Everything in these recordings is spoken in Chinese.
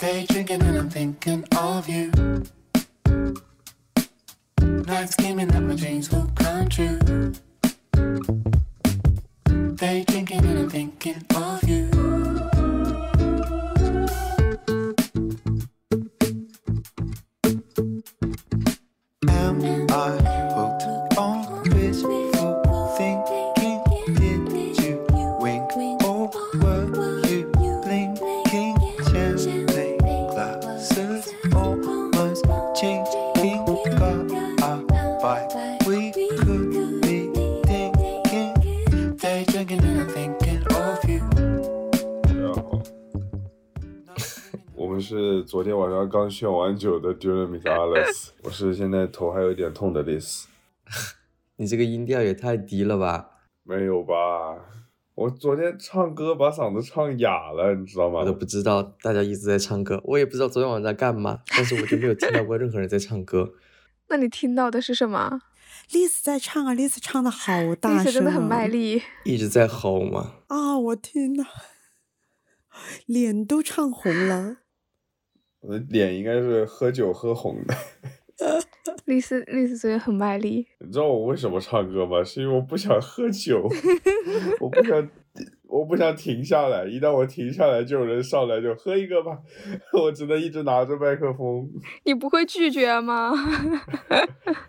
Day drinking and I'm thinking of you. Nights scheming that my dreams will come true. Day drinking and I'm thinking of you. 刚炫完酒的 Miss Alice，我是现在头还有点痛的 Liz。你这个音调也太低了吧！没有吧？我昨天唱歌把嗓子唱哑了，你知道吗我？都不知道大家一直在唱歌，我也不知道昨天晚上在干嘛，但是我就没有听到过任何人在唱歌。那你听到的是什么？丽丝在唱啊，丽丝唱的好大声、啊，丝真的很卖力。一直在吼嘛。啊！我天呐，脸都唱红了。我的脸应该是喝酒喝红的。丽丝，丽丝昨天很卖力。你知道我为什么唱歌吗？是因为我不想喝酒，我不想，我不想停下来。一旦我停下来，就有人上来就喝一个吧，我只能一直拿着麦克风。你不会拒绝吗？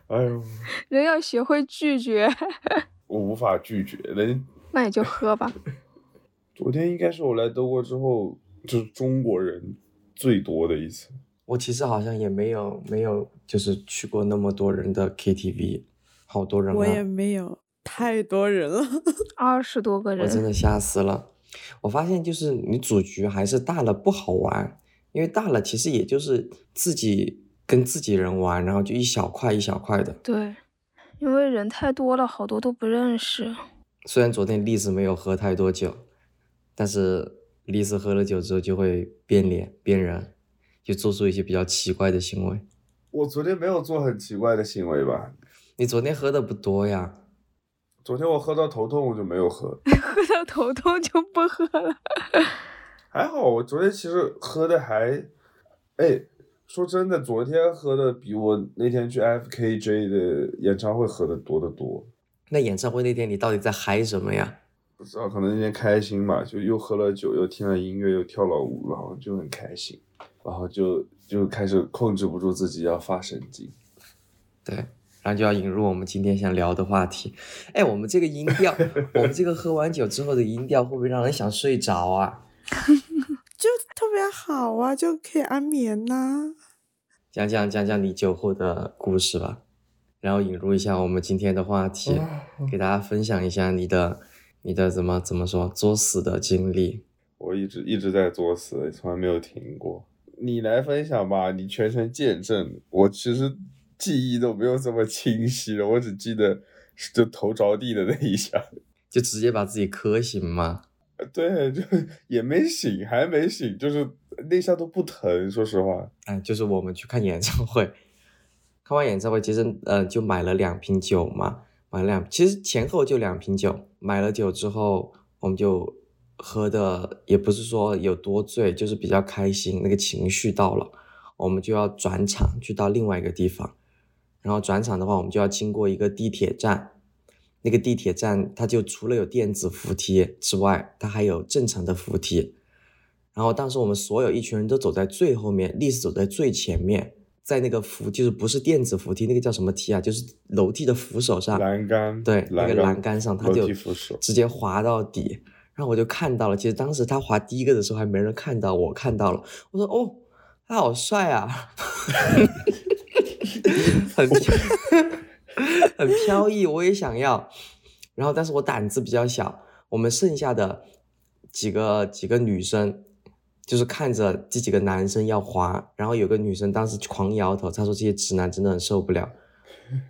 哎呦，人要学会拒绝。我无法拒绝。人那你就喝吧。昨天应该是我来德国之后，就是中国人最多的一次。我其实好像也没有没有，就是去过那么多人的 KTV，好多人啊！我也没有，太多人了。二十多个人我真，的吓死了。我发现就是你组局还是大了不好玩，因为大了其实也就是自己跟自己人玩，然后就一小块一小块的。对，因为人太多了，好多都不认识。虽然昨天丽子没有喝太多酒，但是丽丝喝了酒之后就会变脸变人，就做出一些比较奇怪的行为。我昨天没有做很奇怪的行为吧？你昨天喝的不多呀？昨天我喝到头痛，我就没有喝。喝到头痛就不喝了。还好，我昨天其实喝的还，哎，说真的，昨天喝的比我那天去 FKJ 的演唱会喝的多得多。那演唱会那天你到底在嗨什么呀？不知道，可能那天开心嘛，就又喝了酒，又听了音乐，又跳了舞，然后就很开心，然后就就开始控制不住自己要发神经。对，然后就要引入我们今天想聊的话题。哎，我们这个音调，我们这个喝完酒之后的音调会不会让人想睡着啊？就特别好啊，就可以安眠呐、讲讲讲讲你酒后的故事吧，然后引入一下我们今天的话题，给大家分享一下你的你的怎么怎么说作死的经历。我一直一直在作死，从来没有停过。你来分享吧，你全程见证。我其实记忆都没有这么清晰了，我只记得就头着地的那一下。就直接把自己磕醒吗？对，就也没醒，还没醒，就是那下都不疼。说实话，哎，就是我们去看演唱会，看完演唱会其实呃就买了两瓶酒嘛，买了两，其实前后就两瓶酒。买了酒之后，我们就喝的也不是说有多醉，就是比较开心，那个情绪到了，我们就要转场去到另外一个地方。然后转场的话，我们就要经过一个地铁站，那个地铁站它就除了有电子扶梯之外，它还有正常的扶梯。然后当时我们所有一群人都走在最后面，历史走在最前面，在那个扶就是不是电子扶梯，那个叫什么梯啊？就是楼梯的扶手上，栏杆对那个栏栏杆上，他就直接滑到底。然后我就看到了，其实当时他滑第一个的时候还没人看到，我看到了，我说哦，他好帅啊，很飘 很飘逸，我也想要。然后但是我胆子比较小，我们剩下的几个几个女生。就是看着这几个男生要滑，然后有个女生当时狂摇头，她说这些直男真的很受不了。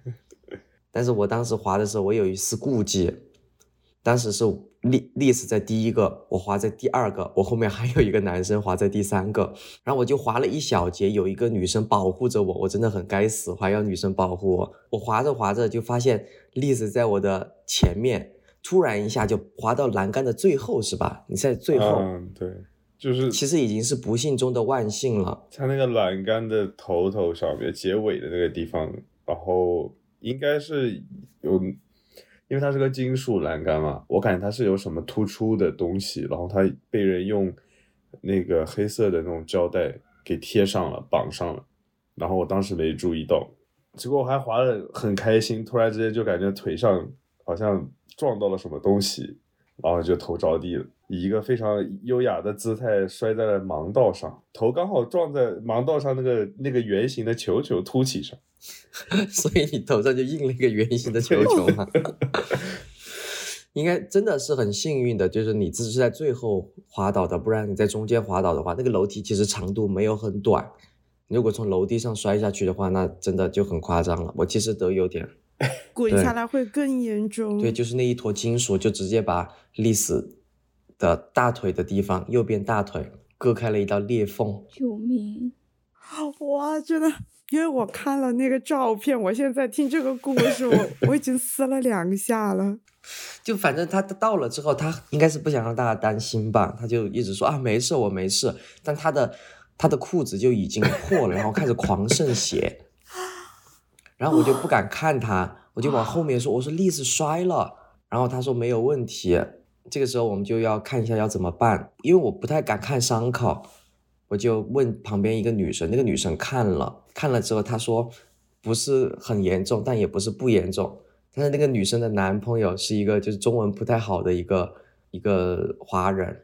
但是我当时滑的时候，我有一丝顾忌，当时是历历史在第一个，我滑在第二个，我后面还有一个男生滑在第三个，然后我就滑了一小节，有一个女生保护着我，我真的很该死，还要女生保护我。我滑着滑着就发现历史在我的前面，突然一下就滑到栏杆的最后，是吧？你在最后，嗯，对，就是其实已经是不幸中的万幸了。它那个栏杆的头头上面结尾的那个地方，然后应该是有，因为它是个金属栏杆嘛，我感觉它是有什么突出的东西，然后它被人用那个黑色的那种胶带给贴上了，绑上了，然后我当时没注意到，结果我还滑的很开心，突然之间就感觉腿上好像撞到了什么东西，然后就头着地了，以一个非常优雅的姿态摔在了盲道上，头刚好撞在盲道上那个那个圆形的球球凸起上。所以你头上就印了一个圆形的球球嘛。应该真的是很幸运的，就是你只是在最后滑倒的，不然你在中间滑倒的话，那个楼梯其实长度没有很短。如果从楼梯上摔下去的话，那真的就很夸张了。我其实都有点，滚下来会更严重。对，就是那一坨金属就直接把丽丝的大腿的地方，右边大腿割开了一道裂缝。救命！哇，真的，因为我看了那个照片，我现在听这个故事，我 我已经撕了两下了。就反正他到了之后，他应该是不想让大家担心吧，他就一直说啊没事，我没事。但他的他的裤子就已经破了，然后开始狂渗血，然后我就不敢看他，我就往后面说，我说丽子摔了，然后他说没有问题。这个时候我们就要看一下要怎么办，因为我不太敢看伤口，我就问旁边一个女生，那个女生看了，看了之后她说不是很严重，但也不是不严重。但是那个女生的男朋友是一个就是中文不太好的一个一个华人，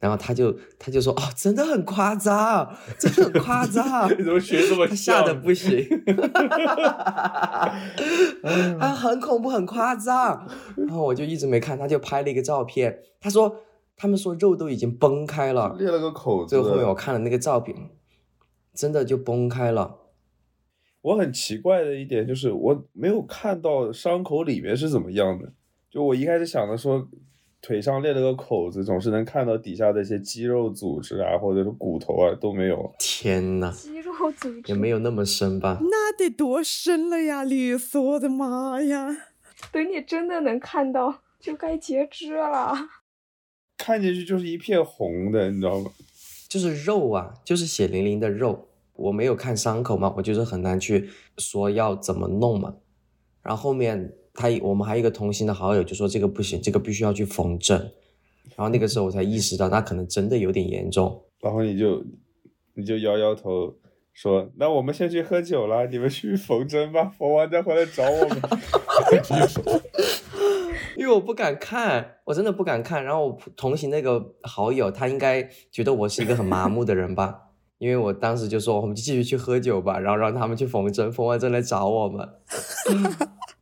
然后他就他就说哦，真的很夸张，真的很夸张，你怎么学这么他吓得不行，啊，很恐怖，很夸张。然后我就一直没看，他就拍了一个照片，他说他们说肉都已经崩开了，裂了个口子。最后后面我看了那个照片，真的就崩开了。我很奇怪的一点就是，我没有看到伤口里面是怎么样的。就我一开始想的说，腿上裂了个口子，总是能看到底下的一些肌肉组织啊，或者是骨头啊都没有。天呐，肌肉组织也没有那么深吧？那得多深了呀，丽丝！我的妈呀！等你真的能看到，就该截肢了。看进去就是一片红的，你知道吗？就是肉啊，就是血淋淋的肉。我没有看伤口嘛，我就是很难去说要怎么弄嘛。然后后面他我们还有一个同行的好友就说这个不行，这个必须要去缝针。然后那个时候我才意识到，那可能真的有点严重。然后你就你就摇摇头说：“那我们先去喝酒了，你们去缝针吧，缝完再回来找我们。因为我不敢看，我真的不敢看。然后我同行那个好友，他应该觉得我是一个很麻木的人吧。因为我当时就说，我们就继续去喝酒吧，然后让他们去缝针，缝完针来找我们。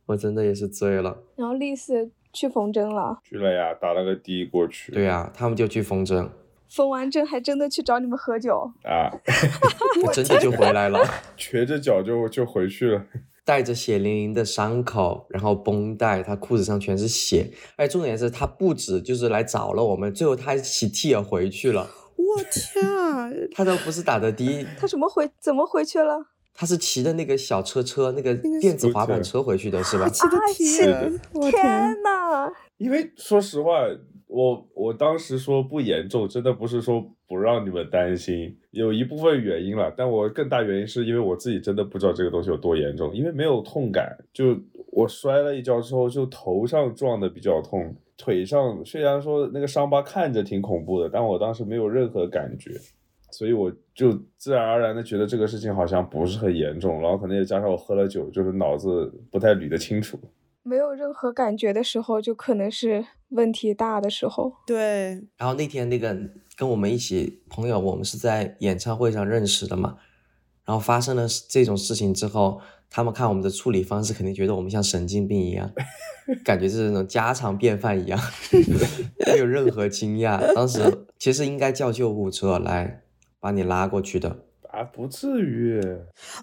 我真的也是醉了。然后丽丝去缝针了，去了呀，打了个的过去。对呀、他们就去缝针，缝完针还真的去找你们喝酒。啊，我真的就回来了，瘸着脚就就回去了。带着血淋淋的伤口，然后绷带，他裤子上全是血。哎重点是他不止就是来找了我们，最后他还骑 T 也回去了。我天啊！他都不是打的的，他怎么回怎么回去了？他是骑的那个小车车，那个电子滑板车回去的是吧？骑的天！天呐！因为说实话，我我当时说不严重，真的不是说不让你们担心，有一部分原因了，但我更大原因是因为我自己真的不知道这个东西有多严重，因为没有痛感，就我摔了一跤之后，就头上撞的比较痛，腿上虽然说那个伤疤看着挺恐怖的，但我当时没有任何感觉。所以我就自然而然的觉得这个事情好像不是很严重，然后可能也加上我喝了酒，就是脑子不太捋得清楚。没有任何感觉的时候，就可能是问题大的时候。对，然后那天那个跟我们一起朋友，我们是在演唱会上认识的嘛。然后发生了这种事情之后，他们看我们的处理方式，肯定觉得我们像神经病一样，感觉是那种家常便饭一样，没有任何惊讶。当时其实应该叫救护车来把你拉过去的。啊，不至于。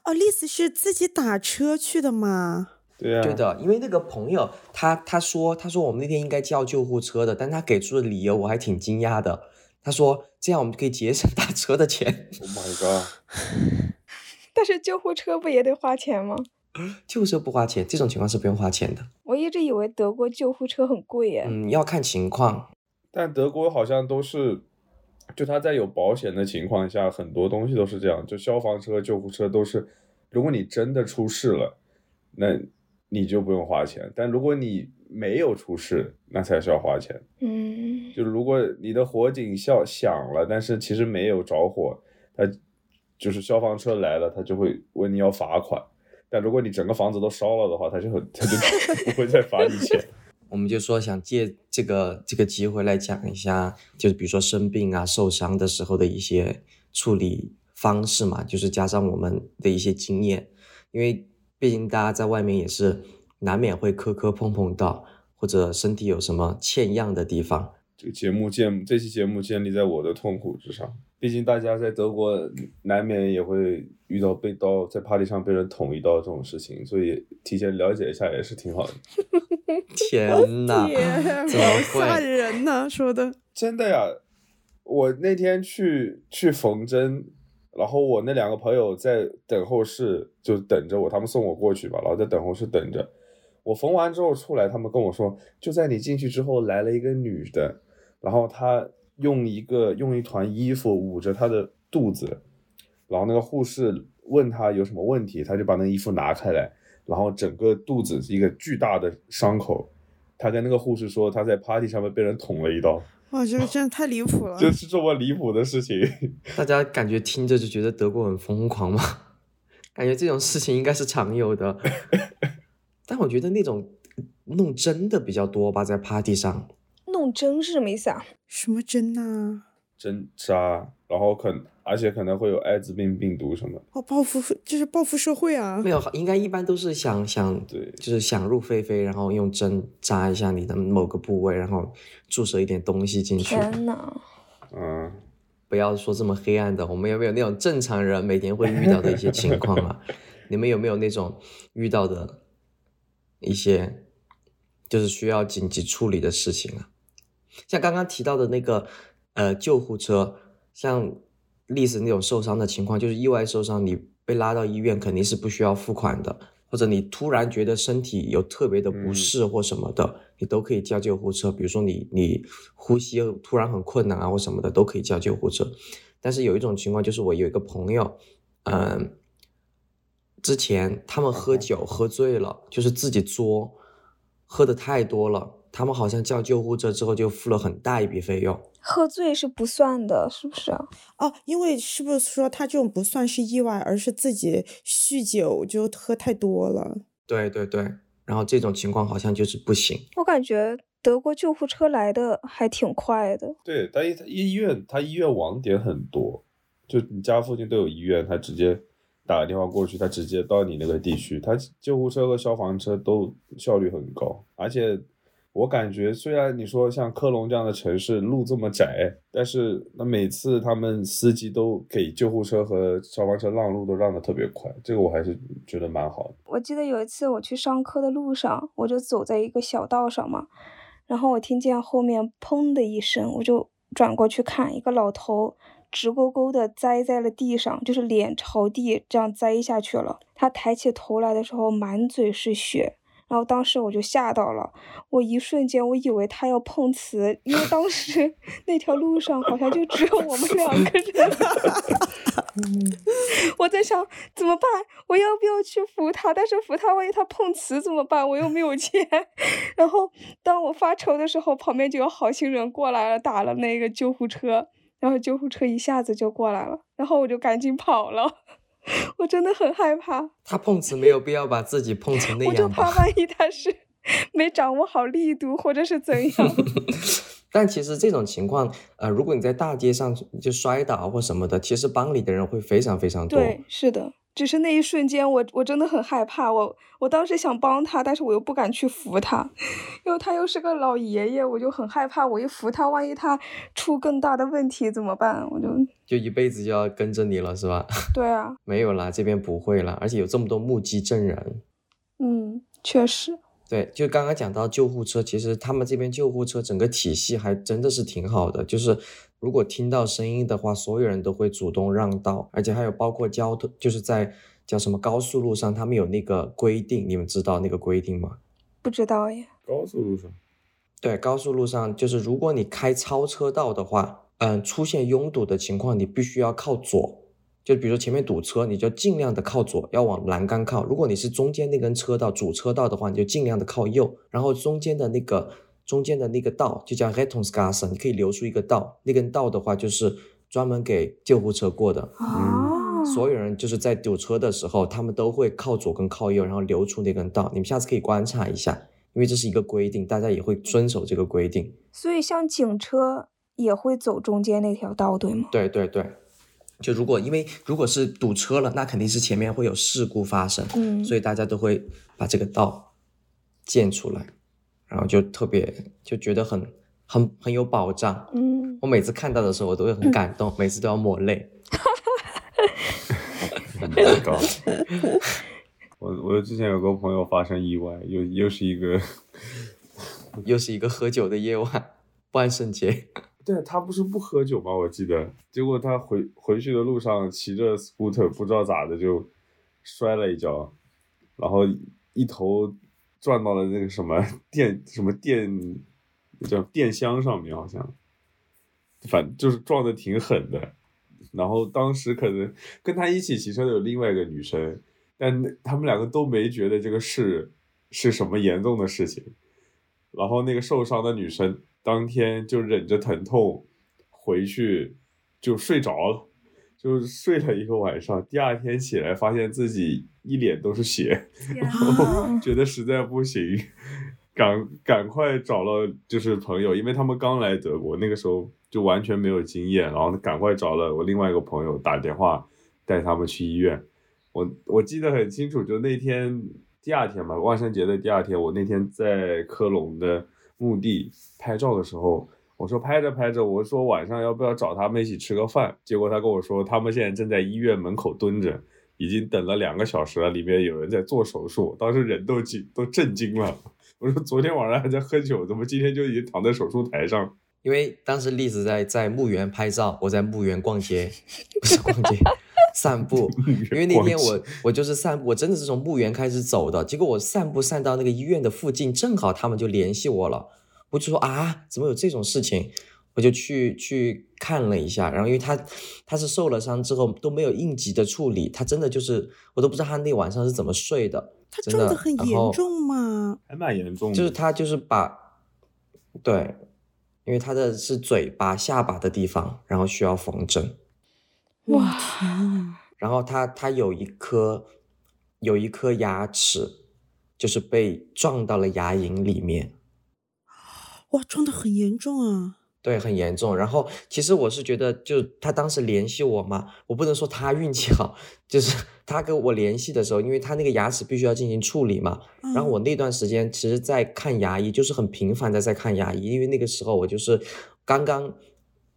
哦，丽丝是自己打车去的吗？对啊，对的，因为那个朋友他他说他说我们那天应该叫救护车的，但他给出的理由我还挺惊讶的。他说这样我们就可以节省 打车的钱。Oh my god！但是救护车不也得花钱吗？救护车不花钱，这种情况是不用花钱的。我一直以为德国救护车很贵耶。嗯，要看情况。但德国好像都是就它在有保险的情况下，很多东西都是这样，就消防车、救护车都是，如果你真的出事了，那你就不用花钱，但如果你没有出事，那才是要花钱。嗯，就如果你的火警效响了，但是其实没有着火，它就是消防车来了，他就会问你要罚款。但如果你整个房子都烧了的话，他就很他就 不会再罚你钱。我们就说想借这个这个机会来讲一下，就是比如说生病啊、受伤的时候的一些处理方式嘛，就是加上我们的一些经验，因为毕竟大家在外面也是难免会磕磕碰碰到，或者身体有什么欠样的地方，这个节目建这期节目建立在我的痛苦之上，毕竟大家在德国难免也会遇到被刀在 party 上被人捅一刀这种事情，所以提前了解一下也是挺好的。天呐，天，怎么好吓会？人呐！说的，真的呀，我那天去去缝针，然后我那两个朋友在等候室就等着我，他们送我过去吧，然后在等候室等着。我缝完之后出来，他们跟我说，就在你进去之后来了一个女的，然后她用一个用一团衣服捂着她的肚子，然后那个护士问她有什么问题，她就把那个衣服拿开来，然后整个肚子是一个巨大的伤口。她跟那个护士说，她在 party 上面被人捅了一刀。哇，这个真的太离谱了。就是这么离谱的事情。大家感觉听着就觉得德国很疯狂吗？感觉这种事情应该是常有的，但我觉得那种弄真的比较多吧，在 party 上。弄针是什么意思啊？什么针呐？针扎，然后可而且可能会有艾滋病病毒什么的。哦，报复，就是报复社会啊！没有，应该一般都是想想，对就是想入非非，然后用针扎一下你的某个部位，然后注射一点东西进去。天呐，嗯，不要说这么黑暗的，我们有没有那种正常人每天会遇到的一些情况啊？你们有没有那种遇到的一些就是需要紧急处理的事情啊？像刚刚提到的那个呃救护车，像历史那种受伤的情况，就是意外受伤，你被拉到医院肯定是不需要付款的，或者你突然觉得身体有特别的不嗯适或什么的，你都可以叫救护车。比如说你你呼吸突然很困难啊或什么的，都可以叫救护车。但是有一种情况就是我有一个朋友，嗯、之前他们喝酒喝醉了，就是自己作，喝的太多了，他们好像叫救护车之后就付了很大一笔费用。喝醉是不算的，是不是啊？哦，因为是不是说他这种不算是意外，而是自己酗酒就喝太多了？对对对，然后这种情况好像就是不行。我感觉德国救护车来的还挺快的。对，他医他医院他医院网点很多，就你家附近都有医院，他直接打个电话过去，他直接到你那个地区。他救护车和消防车都效率很高，而且我感觉虽然你说像科隆这样的城市路这么窄，但是那每次他们司机都给救护车和消防车让路都让的特别快，这个我还是觉得蛮好的。我记得有一次我去上课的路上，我就走在一个小道上嘛，然后我听见后面砰的一声，我就转过去看，一个老头直勾勾的栽在了地上，就是脸朝地这样栽下去了。他抬起头来的时候，满嘴是血。然后当时我就吓到了，我一瞬间我以为他要碰瓷，因为当时 那条路上好像就只有我们两个人。我在想怎么办？我要不要去扶他？但是扶他，万一他碰瓷怎么办？我又没有钱。然后当我发愁的时候，旁边就有好心人过来了，打了那个救护车，然后救护车一下子就过来了，然后我就赶紧跑了。我真的很害怕，他碰瓷没有必要把自己碰成那样我就？怕万一他是没掌握好力度，或者是怎样。但其实这种情况，呃，如果你在大街上就摔倒或什么的，其实帮你的人会非常非常多。对，是的，只是那一瞬间我，我真的很害怕。我我当时想帮他，但是我又不敢去扶他，因为他又是个老爷爷，我就很害怕。我一扶他，万一他出更大的问题怎么办？我就就一辈子就要跟着你了，是吧？对啊，没有啦，这边不会啦，而且有这么多目击证人。嗯，确实，对，就刚刚讲到救护车，其实他们这边救护车整个体系还真的是挺好的，就是如果听到声音的话，所有人都会主动让道，而且还有包括交通，就是在叫什么高速路上，他们有那个规定，你们知道那个规定吗？不知道耶。高速路上，对，高速路上就是如果你开超车道的话，嗯、出现拥堵的情况，你必须要靠左。就比如说前面堵车，你就尽量的靠左，要往栏杆靠。如果你是中间那根车道主车道的话，你就尽量的靠右。然后中间的那个中间的那个道就叫 Rettungsgasse，你可以留出一个道。那根道的话就是专门给救护车过的。哦，所有人就是在堵车的时候，他们都会靠左跟靠右，然后留出那根道。你们下次可以观察一下，因为这是一个规定，大家也会遵守这个规定。所以像警车也会走中间那条道，对吗？对对对，就如果因为如果是堵车了，那肯定是前面会有事故发生，嗯，所以大家都会把这个道建出来，然后就特别就觉得很很很有保障。嗯，我每次看到的时候，我都会很感动，每次都要抹泪。很高。我我之前有个朋友发生意外，又又是一个，又是一个喝酒的夜晚，万圣节。对他不是不喝酒吗？我记得，结果他回回去的路上骑着 scooter，不知道咋的就摔了一跤，然后一头撞到了那个什么 电什么电叫电箱上面，好像，反就是撞的挺狠的。然后当时可能跟他一起骑车的有另外一个女生，但他们两个都没觉得这个事是什么严重的事情。然后那个受伤的女生当天就忍着疼痛回去就睡着了，就睡了一个晚上。第二天起来发现自己一脸都是血，然后觉得实在不行，赶赶快找了就是朋友，因为他们刚来德国，那个时候就完全没有经验，然后赶快找了我另外一个朋友打电话带他们去医院。我我记得很清楚，就那天第二天吧，万圣节的第二天，我那天在科隆的墓地拍照的时候，我说拍着拍着，我说晚上要不要找他们一起吃个饭？结果他跟我说，他们现在正在医院门口蹲着，已经等了两个小时了，里面有人在做手术。当时人都惊都震惊了，我说昨天晚上还在喝酒，怎么今天就已经躺在手术台上？因为当时栗子在在墓园拍照，我在墓园逛街，不是逛街，散步。因为那天我我就是散步，我真的是从墓园开始走的，结果我散步散到那个医院的附近，正好他们就联系我了，我就说啊，怎么有这种事情？我就去去看了一下，然后因为他他是受了伤之后都没有应急的处理，他真的就是我都不知道他那晚上是怎么睡的，他撞的很严重吗？还蛮严重的，就是他就是把，对，因为他的是嘴巴下巴的地方，然后需要缝针，哇天啊！然后他他有一颗有一颗牙齿，就是被撞到了牙龈里面，哇，撞的很严重啊！对，很严重。然后其实我是觉得，就他当时联系我嘛，我不能说他运气好，就是 他跟我联系的时候，因为他那个牙齿必须要进行处理嘛。然后我那段时间其实在看牙医，就是很频繁的在看牙医，因为那个时候我就是刚刚，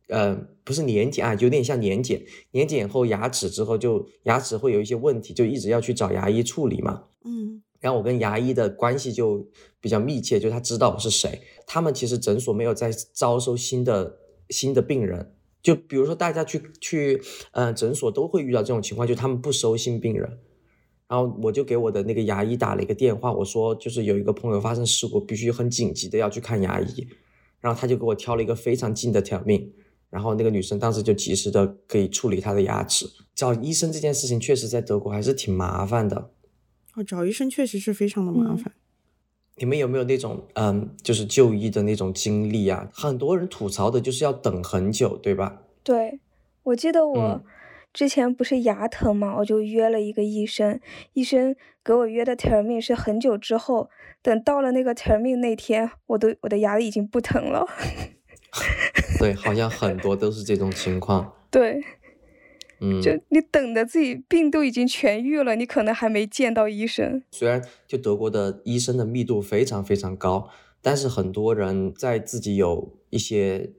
呃，不是年检啊，有点像年检，年检后牙齿之后就牙齿会有一些问题，就一直要去找牙医处理嘛。嗯然后我跟牙医的关系就比较密切，就他知道我是谁。他们其实诊所没有在招收新的新的病人，就比如说大家去去呃诊所都会遇到这种情况，就他们不收新病人。然后我就给我的那个牙医打了一个电话，我说就是有一个朋友发生事故，必须很紧急的要去看牙医。然后他就给我挑了一个非常近的条命，然后那个女生当时就及时的可以处理她的牙齿。找医生这件事情确实在德国还是挺麻烦的。哦，找医生确实是非常的麻嗯烦。你们有没有那种嗯，就是就医的那种经历啊？很多人吐槽的就是要等很久，对吧？对，我记得我嗯之前不是牙疼嘛，我就约了一个医生，医生给我约的 termin 是很久之后，等到了那个 termin 那天，我都我的牙已经不疼了。对，好像很多都是这种情况。对，嗯，就你等的自己病都已经痊愈了，你可能还没见到医生。虽然就德国的医生的密度非常非常高，但是很多人在自己有一些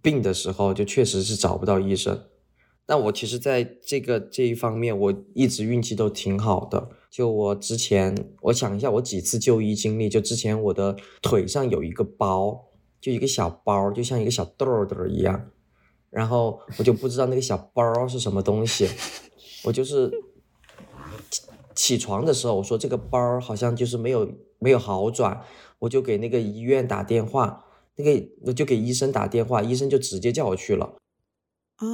病的时候，就确实是找不到医生。但我其实在这个这一方面，我一直运气都挺好的。就我之前，我想一下，我几次就医经历，就之前我的腿上有一个包，就一个小包，就像一个小豆儿豆一样，然后我就不知道那个小包是什么东西，我就是起起床的时候，我说这个包好像就是没有没有好转，我就给那个医院打电话，那个我就给医生打电话，医生就直接叫我去了。啊，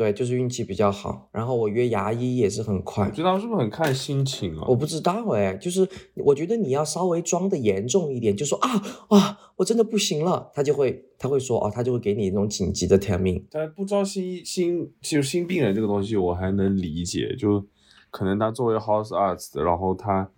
对，就是运气比较好。然后我约牙医也是很快我，觉得他是不是很看心情啊？我不知道哎，就是我觉得你要稍微装的严重一点，就说啊啊，我真的不行了，他就会他会说哦，他就会给你那种紧急的 timing。但不知道心心就是心病人这个东西，我还能理解，就可能他作为 house arts，然后他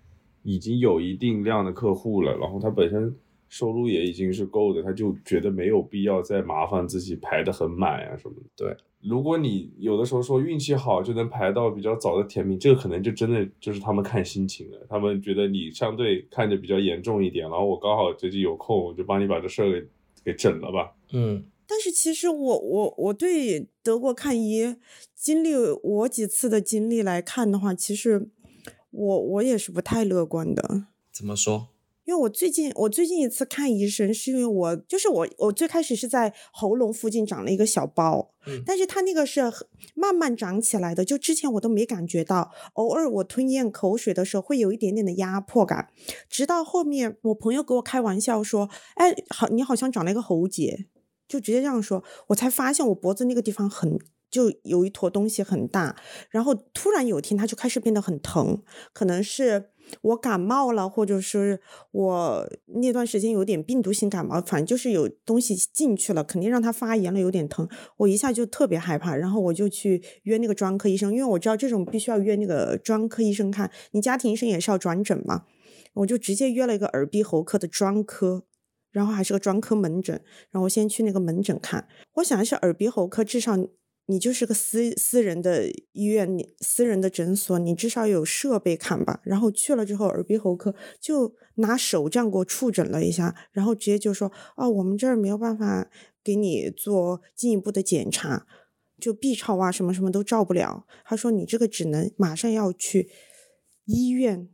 已经有一定量的客户了，然后他本身收入也已经是够的，他就觉得没有必要再麻烦自己排得很满啊什么的。对，如果你有的时候说运气好就能排到比较早的甜蜜，这个可能就真的就是他们看心情了，他们觉得你相对看着比较严重一点，然后我刚好最近有空，我就帮你把这事儿给给整了吧。嗯，但是其实我我我对德国看医经历我几次的经历来看的话，其实我我也是不太乐观的。怎么说？因为我最近我最近一次看医生，是因为我就是我我最开始是在喉咙附近长了一个小包，嗯但是它那个是慢慢长起来的，就之前我都没感觉到，偶尔我吞咽口水的时候会有一点点的压迫感，直到后面我朋友给我开玩笑说，哎，好，你好像长了一个喉结，就直接这样说，我才发现我脖子那个地方很。就有一坨东西很大，然后突然有一天它就开始变得很疼，可能是我感冒了，或者是我那段时间有点病毒性感冒，反正就是有东西进去了，肯定让它发炎了，有点疼。我一下就特别害怕，然后我就去约那个专科医生，因为我知道这种必须要约那个专科医生看，你家庭医生也是要转诊嘛，我就直接约了一个耳鼻喉科的专科。然后还是个专科门诊，然后我先去那个门诊看。我想的是耳鼻喉科，至少你就是个私私人的医院，你私人的诊所，你至少有设备看吧。然后去了之后，耳鼻喉科就拿手这样给我触诊了一下，然后直接就说：“哦，我们这儿没有办法给你做进一步的检查，就 B 超啊什么什么都照不了。”他说：“你这个只能马上要去医院，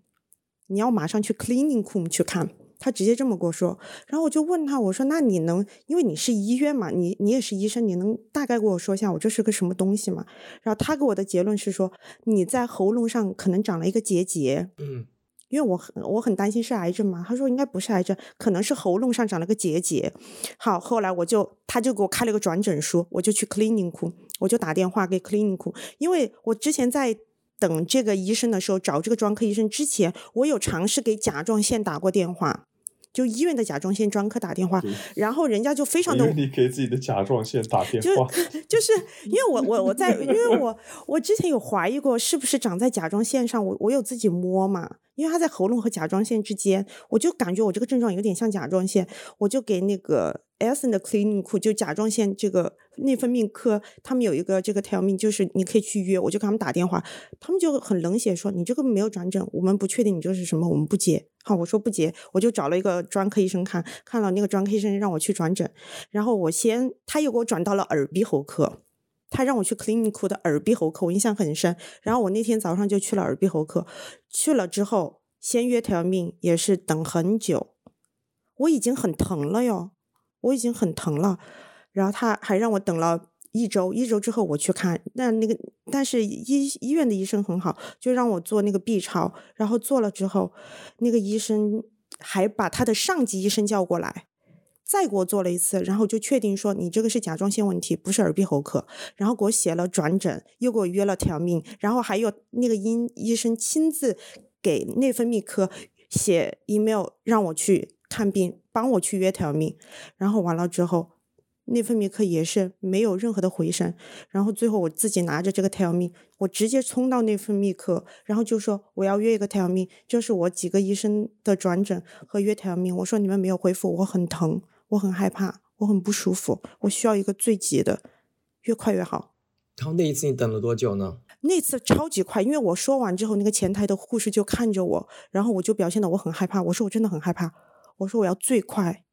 你要马上去 cleaning room 去看。”他直接这么跟我说，然后我就问他，我说：“那你能，因为你是医院嘛，你你也是医生，你能大概给我说一下我这是个什么东西吗？”然后他给我的结论是说，你在喉咙上可能长了一个结节，嗯，因为我很我很担心是癌症嘛。他说应该不是癌症，可能是喉咙上长了个结节。好，后来我就他就给我开了个转诊书，我就去 clinic，我就打电话给 clinic，因为我之前在。等这个医生的时候，找这个专科医生之前，我有尝试给甲状腺打过电话，就医院的甲状腺专科打电话，然后人家就非常的你给自己的甲状腺打电就话，就是因为我我我在，因为我我之前有怀疑过是不是长在甲状腺上，我我有自己摸嘛，因为它在喉咙和甲状腺之间，我就感觉我这个症状有点像甲状腺，我就给那个 Essen 的 clinic 就甲状腺这个内分泌科，他们有一个这个 tell me，就是你可以去约，我就给他们打电话，他们就很冷血说你这个没有转诊，我们不确定你这是什么，我们不接。好，我说不接，我就找了一个专科医生看，看了那个专科医生让我去转诊，然后我先他又给我转到了耳鼻喉科。他让我去 clinic 的耳鼻喉科，我印象很深。然后我那天早上就去了耳鼻喉科，去了之后先约条命也是等很久，我已经很疼了哟，我已经很疼了。然后他还让我等了一周，一周之后我去看，那那个但是医医院的医生很好，就让我做那个 B 超，然后做了之后，那个医生还把他的上级医生叫过来。再给我做了一次，然后就确定说你这个是甲状腺问题，不是耳鼻喉科，然后给我写了转诊，又给我约了条命，然后还有那个医医生亲自给内分泌科写 email 让我去看病，帮我去约条命，然后完了之后，内分泌科也是没有任何的回声，然后最后我自己拿着这个 tell me，我直接冲到内分泌科，然后就说我要约一个 tell me，这是我几个医生的转诊和约 tell me，我说你们没有回复，我很疼。我很害怕，我很不舒服，我需要一个最急的，越快越好。然后那一次你等了多久呢？那次超级快，因为我说完之后，那个前台的护士就看着我，然后我就表现的我很害怕，我说我真的很害怕，我说我要最快，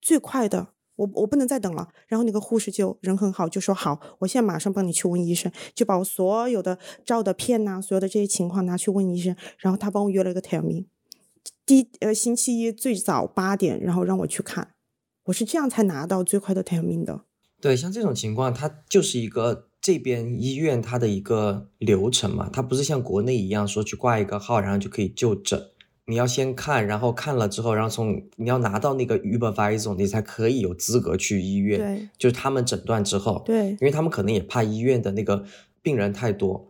最快的，我我不能再等了。然后那个护士就人很好，就说好，我现在马上帮你去问医生，就把我所有的照的片呐、所有的这些情况拿去问医生，然后他帮我约了一个 tell me，第呃星期一最早八点，然后让我去看。我是这样才拿到最快的 tell me 的。对，像这种情况，它就是一个这边医院它的一个流程嘛，它不是像国内一样说去挂一个号，然后就可以就诊。你要先看，然后看了之后，然后从你要拿到那个 Ubervisor，你才可以有资格去医院。对，就是他们诊断之后，对因为他们可能也怕医院的那个病人太多。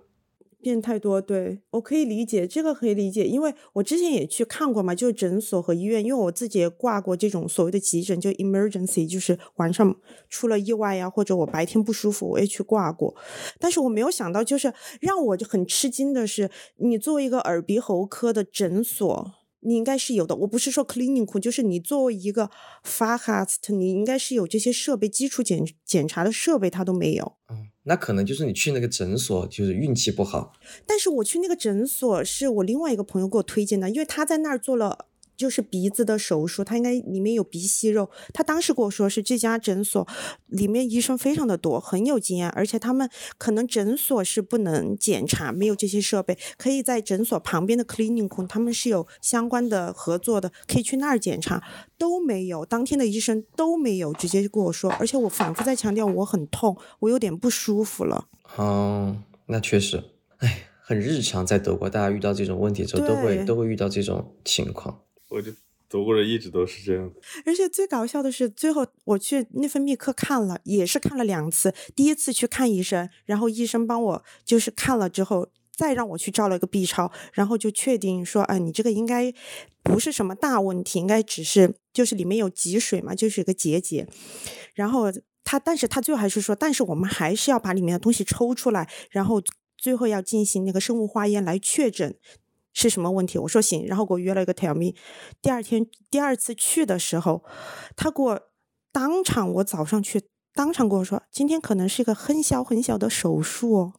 变太多，对我可以理解，这个可以理解，因为我之前也去看过嘛，就是诊所和医院，因为我自己也挂过这种所谓的急诊，就 emergency，就是晚上出了意外呀，或者我白天不舒服，我也去挂过。但是我没有想到，就是让我就很吃惊的是，你作为一个耳鼻喉科的诊所。你应该是有的，我不是说 clinic，就是你作为一个 fahast，你应该是有这些设备，基础检检查的设备它都没有。嗯，那可能就是你去那个诊所就是运气不好。但是我去那个诊所是我另外一个朋友给我推荐的，因为他在那儿做了就是鼻子的手术，他应该里面有鼻息肉。他当时跟我说是这家诊所里面医生非常的多，很有经验，而且他们可能诊所是不能检查，没有这些设备，可以在诊所旁边的 clinic，他们是有相关的合作的，可以去那儿检查，都没有，当天的医生都没有直接跟我说，而且我反复在强调我很痛，我有点不舒服了。嗯，那确实，哎，很日常，在德国，大家遇到这种问题的时候，都会都会遇到这种情况。我觉得德国人一直都是这样的。而且最搞笑的是，最后我去内分泌科看了，也是看了两次。第一次去看医生，然后医生帮我就是看了之后，再让我去照了一个 B 超，然后就确定说，啊，你这个应该不是什么大问题，应该只是就是里面有积水嘛，就是一个结节。然后他，但是他最后还是说，但是我们还是要把里面的东西抽出来，然后最后要进行那个生物化验来确诊是什么问题。我说行，然后给我约了一个 tell me。第二天第二次去的时候，他给我当场，我早上去当场跟我说，今天可能是一个很小很小的手术哦。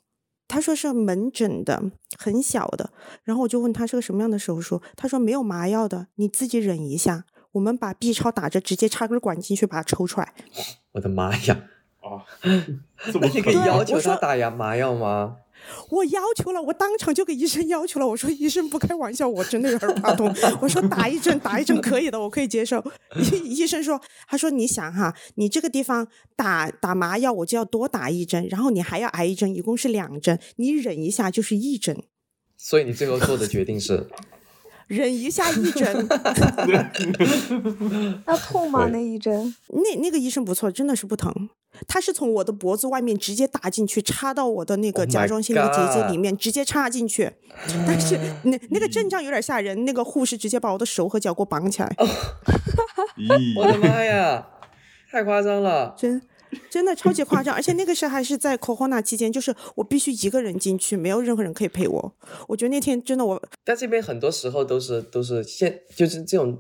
他说是门诊的，很小的。然后我就问他是个什么样的手术，他说没有麻药的，你自己忍一下。我们把 B 超打着，直接插根管进去把它抽出来。我的妈呀！啊，那你可以要求他打牙麻药吗？我要求了，我当场就给医生要求了。我说医生不开玩笑，我真的有点怕痛。我说打一针，打一针可以的，我可以接受。医 医生说，他说你想哈，你这个地方打打麻药，我就要多打一针，然后你还要挨一针，一共是两针，你忍一下就是一针，所以你最后做的决定是，忍一下一针。那痛吗？对那一针？那那个医生不错，真的是不疼。他是从我的脖子外面直接打进去，插到我的那个 Oh 甲状腺那个结节里面，直接插进去。但是那那个阵仗有点吓人，那个护士直接把我的手和脚给我绑起来，我的，妈呀，太夸张了！真真的超级夸张。而且那个时候还是在 corona 期间，就是我必须一个人进去，没有任何人可以陪我。我觉得那天真的我但这边很多时候都是都是现就是这种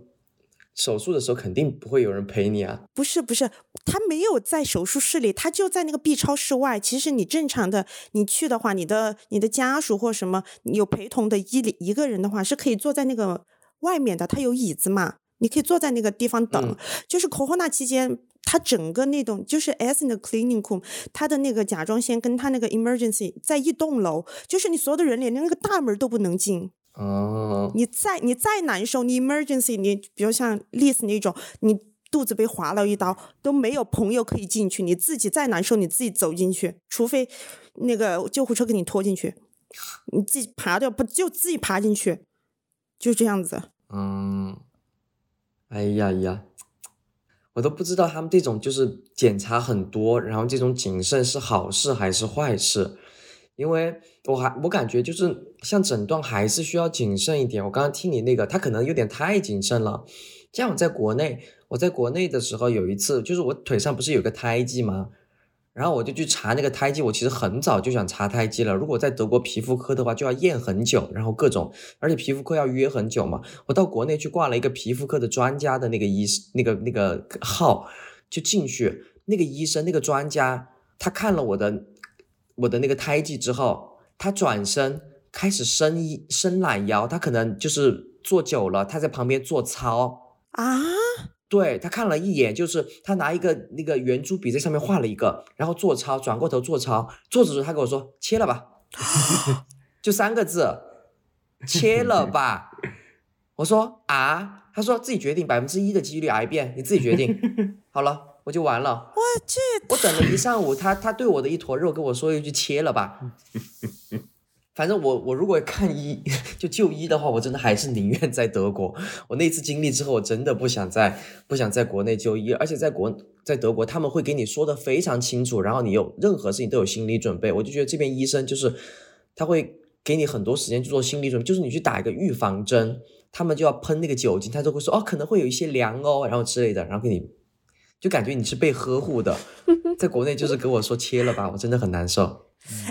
手术的时候，肯定不会有人陪你啊。不是不是，他没有在手术室里，他就在那个 B 超室外。其实你正常的你去的话，你的你的家属或什么有陪同的一一个人的话，是可以坐在那个外面的，他有椅子嘛，你可以坐在那个地方等。嗯就是 corona 期间。他整个那栋就是 S 的 clinic，它的那个甲状腺跟他那个 emergency 在一栋楼，就是你所有的人连那个大门都不能进。哦，你再你再难受，你 emergency，你比如像 Liz 那种，你肚子被划了一刀，都没有朋友可以进去，你自己再难受，你自己走进去，除非那个救护车给你拖进去，你自己爬掉，不就自己爬进去，就这样子。嗯，哎呀呀，我都不知道他们这种就是检查很多，然后这种谨慎是好事还是坏事，因为我还我感觉就是像诊断还是需要谨慎一点。我刚刚听你那个，他可能有点太谨慎了。像我在国内，我在国内的时候有一次，就是我腿上不是有个胎记吗？然后我就去查那个胎记，我其实很早就想查胎记了。如果在德国皮肤科的话，就要验很久，然后各种，而且皮肤科要约很久嘛。我到国内去挂了一个皮肤科的专家的那个医那个那个号，就进去，那个医生那个专家，他看了我的我的那个胎记之后，他转身开始伸一伸懒腰，他可能就是坐久了，他在旁边做操，啊，对他看了一眼，就是他拿一个那个圆珠笔在上面画了一个，然后做操，转过头做操，做着做着他跟我说切了吧，就三个字，切了吧。我说啊，他说自己决定，百分之一的几率癌变，你自己决定。好了，我就完了。我去我等了一上午，他他对我的一坨肉跟我说一句切了吧，反正我我如果看医就就医的话，我真的还是宁愿在德国。我那次经历之后，我真的不想在不想在国内就医，而且在国在德国他们会给你说的非常清楚，然后你有任何事情都有心理准备。我就觉得这边医生就是他会给你很多时间去做心理准备，就是你去打一个预防针，他们就要喷那个酒精，他就会说哦可能会有一些凉哦，然后之类的，然后给你就感觉你是被呵护的。在国内就是给我说切了吧，我真的很难受。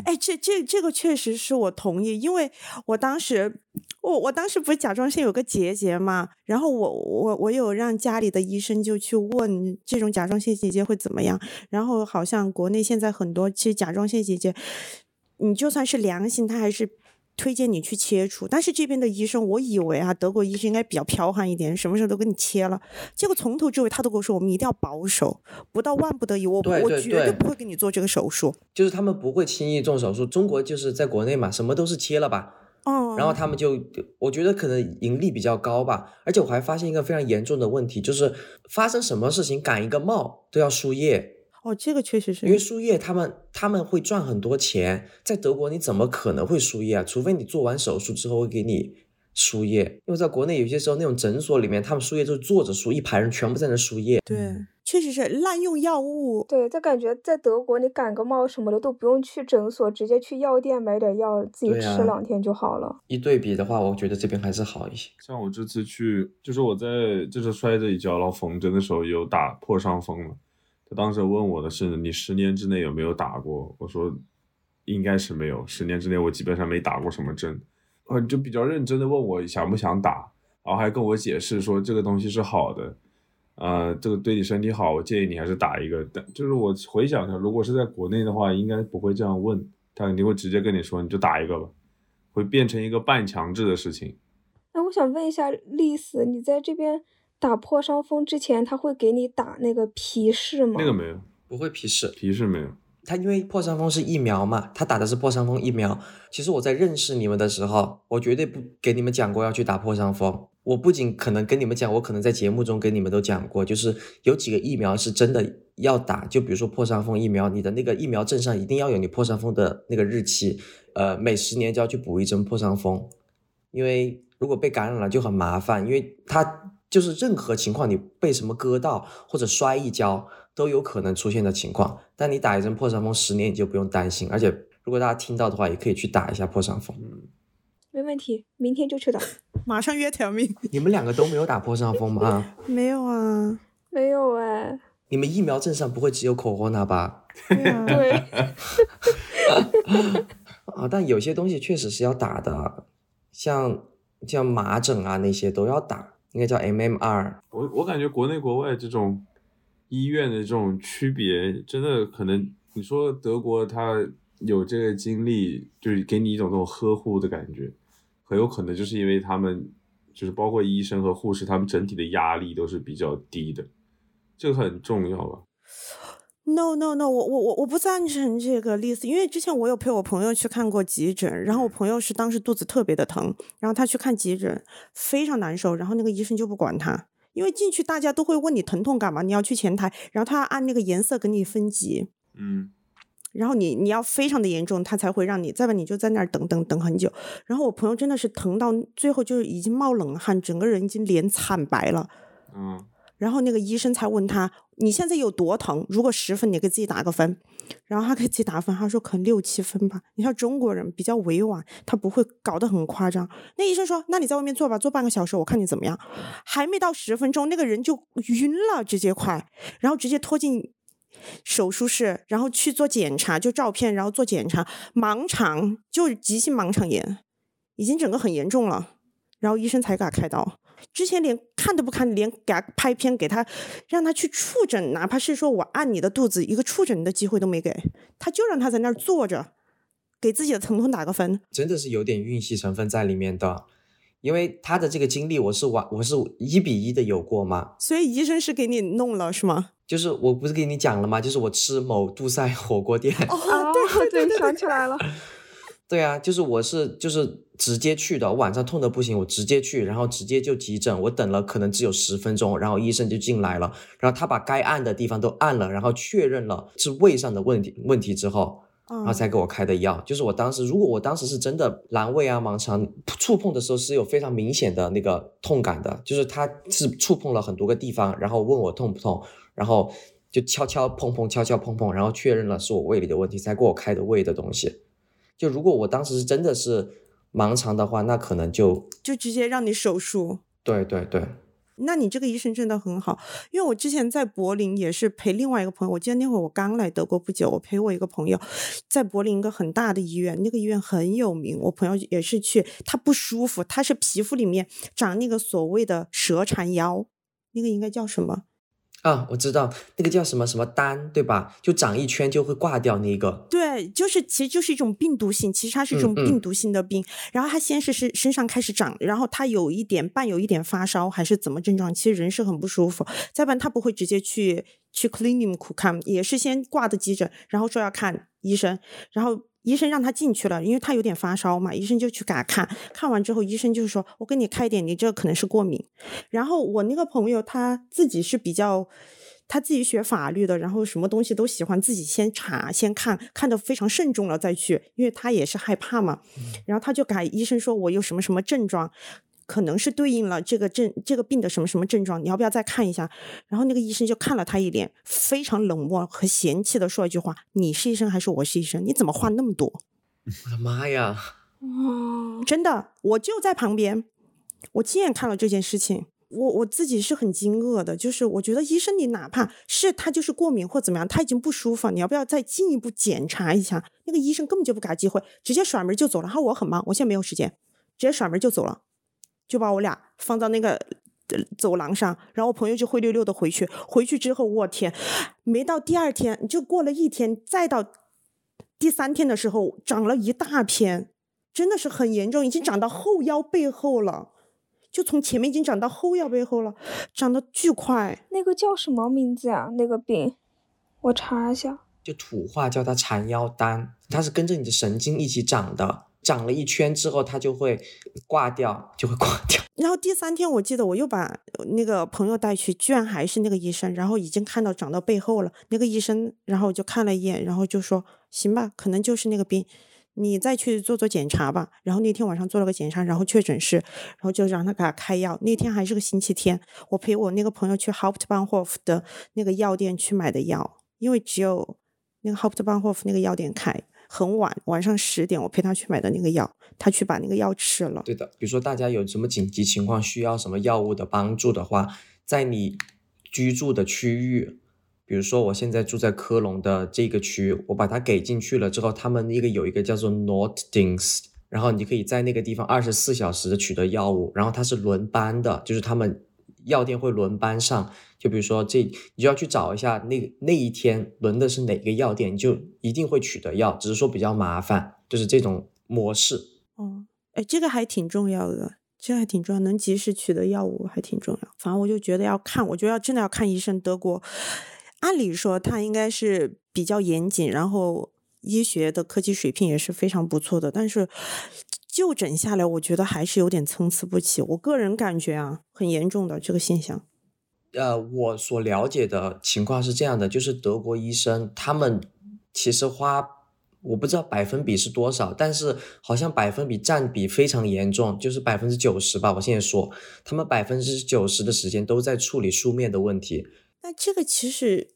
哎，这这这个确实是我同意，因为我当时我我当时不是甲状腺有个结节嘛，然后我我我有让家里的医生就去问这种甲状腺结节会怎么样，然后好像国内现在很多其实甲状腺结节，你就算是良性，它还是。推荐你去切除，但是这边的医生，我以为啊，德国医生应该比较彪悍一点，什么时候都给你切了。结果从头至尾他都跟我说，我们一定要保守，不到万不得已，我我绝对对不会给你做这个手术。就是他们不会轻易动手术。中国就是在国内嘛，什么都是切了吧，哦，然后他们就，我觉得可能盈利比较高吧。而且我还发现一个非常严重的问题，就是发生什么事情赶一个冒都要输液，哦，这个确实是因为输液他们他们会赚很多钱。在德国你怎么可能会输液啊？除非你做完手术之后会给你输液，因为在国内有些时候那种诊所里面，他们输液就是坐着输，一排人全部在那输液。对，确实是滥用药物。对，就感觉在德国，你感个冒什么的都不用去诊所，直接去药店买点药，自己吃两天就好了。一对比的话，我觉得这边还是好一些。像我这次去，就是我在就是摔这一跤，然后缝针的时候有打破伤风了。当时问我的是你十年之内有没有打过？我说应该是没有，十年之内我基本上没打过什么针。呃，就比较认真的问我想不想打，然后还跟我解释说这个东西是好的，呃，这个对你身体好，我建议你还是打一个。但就是我回想一下，如果是在国内的话，应该不会这样问，他肯定会直接跟你说你就打一个吧，会变成一个半强制的事情。哎，我想问一下丽丝，你在这边打破伤风之前，他会给你打那个皮试吗？那个没有，不会皮试，皮试没有。他因为破伤风是疫苗嘛，他打的是破伤风疫苗。其实我在认识你们的时候，我绝对不给你们讲过要去打破伤风。我不仅可能跟你们讲，我可能在节目中跟你们都讲过，就是有几个疫苗是真的要打，就比如说破伤风疫苗，你的那个疫苗证上一定要有你破伤风的那个日期，呃，每十年就要去补一针破伤风，因为如果被感染了就很麻烦，因为它就是任何情况你被什么割到或者摔一跤。都有可能出现的情况，但你打一针破伤风，十年你就不用担心。而且如果大家听到的话，也可以去打一下破伤风。没问题，明天就去打。马上约条命。你们两个都没有打破伤风吗？没有啊，没有哎，你们疫苗证上不会只有 corona 吧？对啊，对，啊，但有些东西确实是要打的，像像麻疹啊那些都要打，应该叫 MMR。我我感觉国内国外这种医院的这种区别，真的可能你说德国它有这个经历，就是给你一种这种呵护的感觉，很有可能就是因为他们就是包括医生和护士，他们整体的压力都是比较低的，这个很重要吧。No no no，我我我我不赞成这个例子，因为之前我有陪我朋友去看过急诊，然后我朋友是当时肚子特别的疼，然后他去看急诊，非常难受，然后那个医生就不管他，因为进去大家都会问你疼痛感嘛，你要去前台，然后他按那个颜色给你分级，嗯，然后你你要非常的严重，他才会让你，再不然你就在那儿等等等很久。然后我朋友真的是疼到最后就是已经冒冷汗，整个人已经脸惨白了。嗯，然后那个医生才问他：“你现在有多疼？如果十分，你给自己打个分。”然后他给自己打分，他说可能六七分吧。你像中国人比较委婉，他不会搞得很夸张。那医生说：“那你在外面坐吧，坐半个小时，我看你怎么样。”还没到十分钟，那个人就晕了，直接快，然后直接拖进手术室，然后去做检查，就照片，然后做检查，盲肠就急性盲肠炎，已经整个很严重了，然后医生才给他开刀。之前连看都不看，连给他拍片，给他让他去触诊，哪怕是说我按你的肚子，一个触诊的机会都没给，他就让他在那儿坐着，给自己的疼痛打个分。真的是有点运气成分在里面的，因为他的这个经历我是完我是一比一的有过嘛，所以医生是给你弄了是吗？就是我不是给你讲了吗？就是我吃某杜塞火锅店，哦，啊，对对对想起来了，对啊，就是我是就是直接去的，我晚上痛的不行，我直接去，然后直接就急诊，我等了可能只有十分钟，然后医生就进来了，然后他把该按的地方都按了，然后确认了是胃上的问题问题之后，然后才给我开的药。就是我当时，如果我当时是真的阑尾啊、盲肠触碰的时候是有非常明显的那个痛感的，就是他是触碰了很多个地方，然后问我痛不痛，然后就敲敲碰碰、敲敲碰碰，然后确认了是我胃里的问题，才给我开的胃的东西。就如果我当时是真的是盲肠的话，那可能就就直接让你手术。对对对。那你这个医生真的很好，因为我之前在柏林也是陪另外一个朋友，我记得那会儿我刚来德国不久，我陪我一个朋友在柏林一个很大的医院，那个医院很有名，我朋友也是去，他不舒服，他是皮肤里面长那个所谓的蛇缠腰，那个应该叫什么？啊，我知道那个叫什么什么丹，对吧？就长一圈就会挂掉那个。对，就是其实就是一种病毒性，其实它是一种病毒性的病。然后它先是是身上开始长，然后它有一点伴有一点发烧还是怎么症状，其实人是很不舒服。再不然他不会直接去去 clinic 看，也是先挂的急诊，然后说要看医生，然后。医生让他进去了，因为他有点发烧嘛，医生就去给他看看完之后，医生就是说：“我给你开点，你这可能是过敏。”然后我那个朋友他自己是比较，他自己学法律的，然后什么东西都喜欢自己先查、先看看得非常慎重了再去，因为他也是害怕嘛。然后他就给医生说：“我有什么什么症状。”可能是对应了这个症这个病的什么什么症状，你要不要再看一下？然后那个医生就看了他一脸，非常冷漠和嫌弃的说一句话：“你是医生还是我是医生？你怎么话那么多？”我的妈呀！哦，真的，我就在旁边，我亲眼看了这件事情，我我自己是很惊愕的。就是我觉得医生，你哪怕是他就是过敏或怎么样，他已经不舒服，你要不要再进一步检查一下？那个医生根本就不给他机会，直接甩门就走了。他说我很忙，我现在没有时间，直接甩门就走了。就把我俩放到那个走廊上，然后我朋友就灰溜溜的回去。回去之后，我天，没到第二天，就过了一天，再到第三天的时候，长了一大片，真的是很严重，已经长到后腰背后了。就从前面已经长到后腰背后了，长得巨快。那个叫什么名字呀？那个病，我查一下。就土话叫它缠腰丹，它是跟着你的神经一起长的。长了一圈之后，它就会挂掉，就会挂掉。然后第三天，我记得我又把那个朋友带去，居然还是那个医生。然后已经看到长到背后了，那个医生，然后我就看了一眼，然后就说：“行吧，可能就是那个病，你再去做做检查吧。”然后那天晚上做了个检查，然后确诊是，然后就让他给他开药。那天还是个星期天，我陪我那个朋友去 Hauptbahnhof 的那个药店去买的药，因为只有那个 Hauptbahnhof 那个药店开。很晚，晚上十点，我陪他去买的那个药，他去把那个药吃了。对的，比如说大家有什么紧急情况需要什么药物的帮助的话，在你居住的区域，比如说我现在住在科隆的这个区，我把它给进去了之后，他们那个有一个叫做 Notdings，然后你可以在那个地方二十四小时的取得药物，然后它是轮班的，就是他们。药店会轮班上，就比如说这，你就要去找一下那那一天轮的是哪个药店，你就一定会取得药，只是说比较麻烦，就是这种模式。哦，哎，这个还挺重要的，这还挺重要，能及时取得药物还挺重要。反正我就觉得要看，我觉得要真的要看医生。德国，按理说他应该是比较严谨，然后医学的科技水平也是非常不错的，但是。就诊下来，我觉得还是有点参差不齐。我个人感觉啊，很严重的这个现象。呃，我所了解的情况是这样的，就是德国医生他们其实花，我不知道百分比是多少，但是好像百分比占比非常严重，就是百分之九十吧。我现在说，他们百分之九十的时间都在处理书面的问题。那这个其实。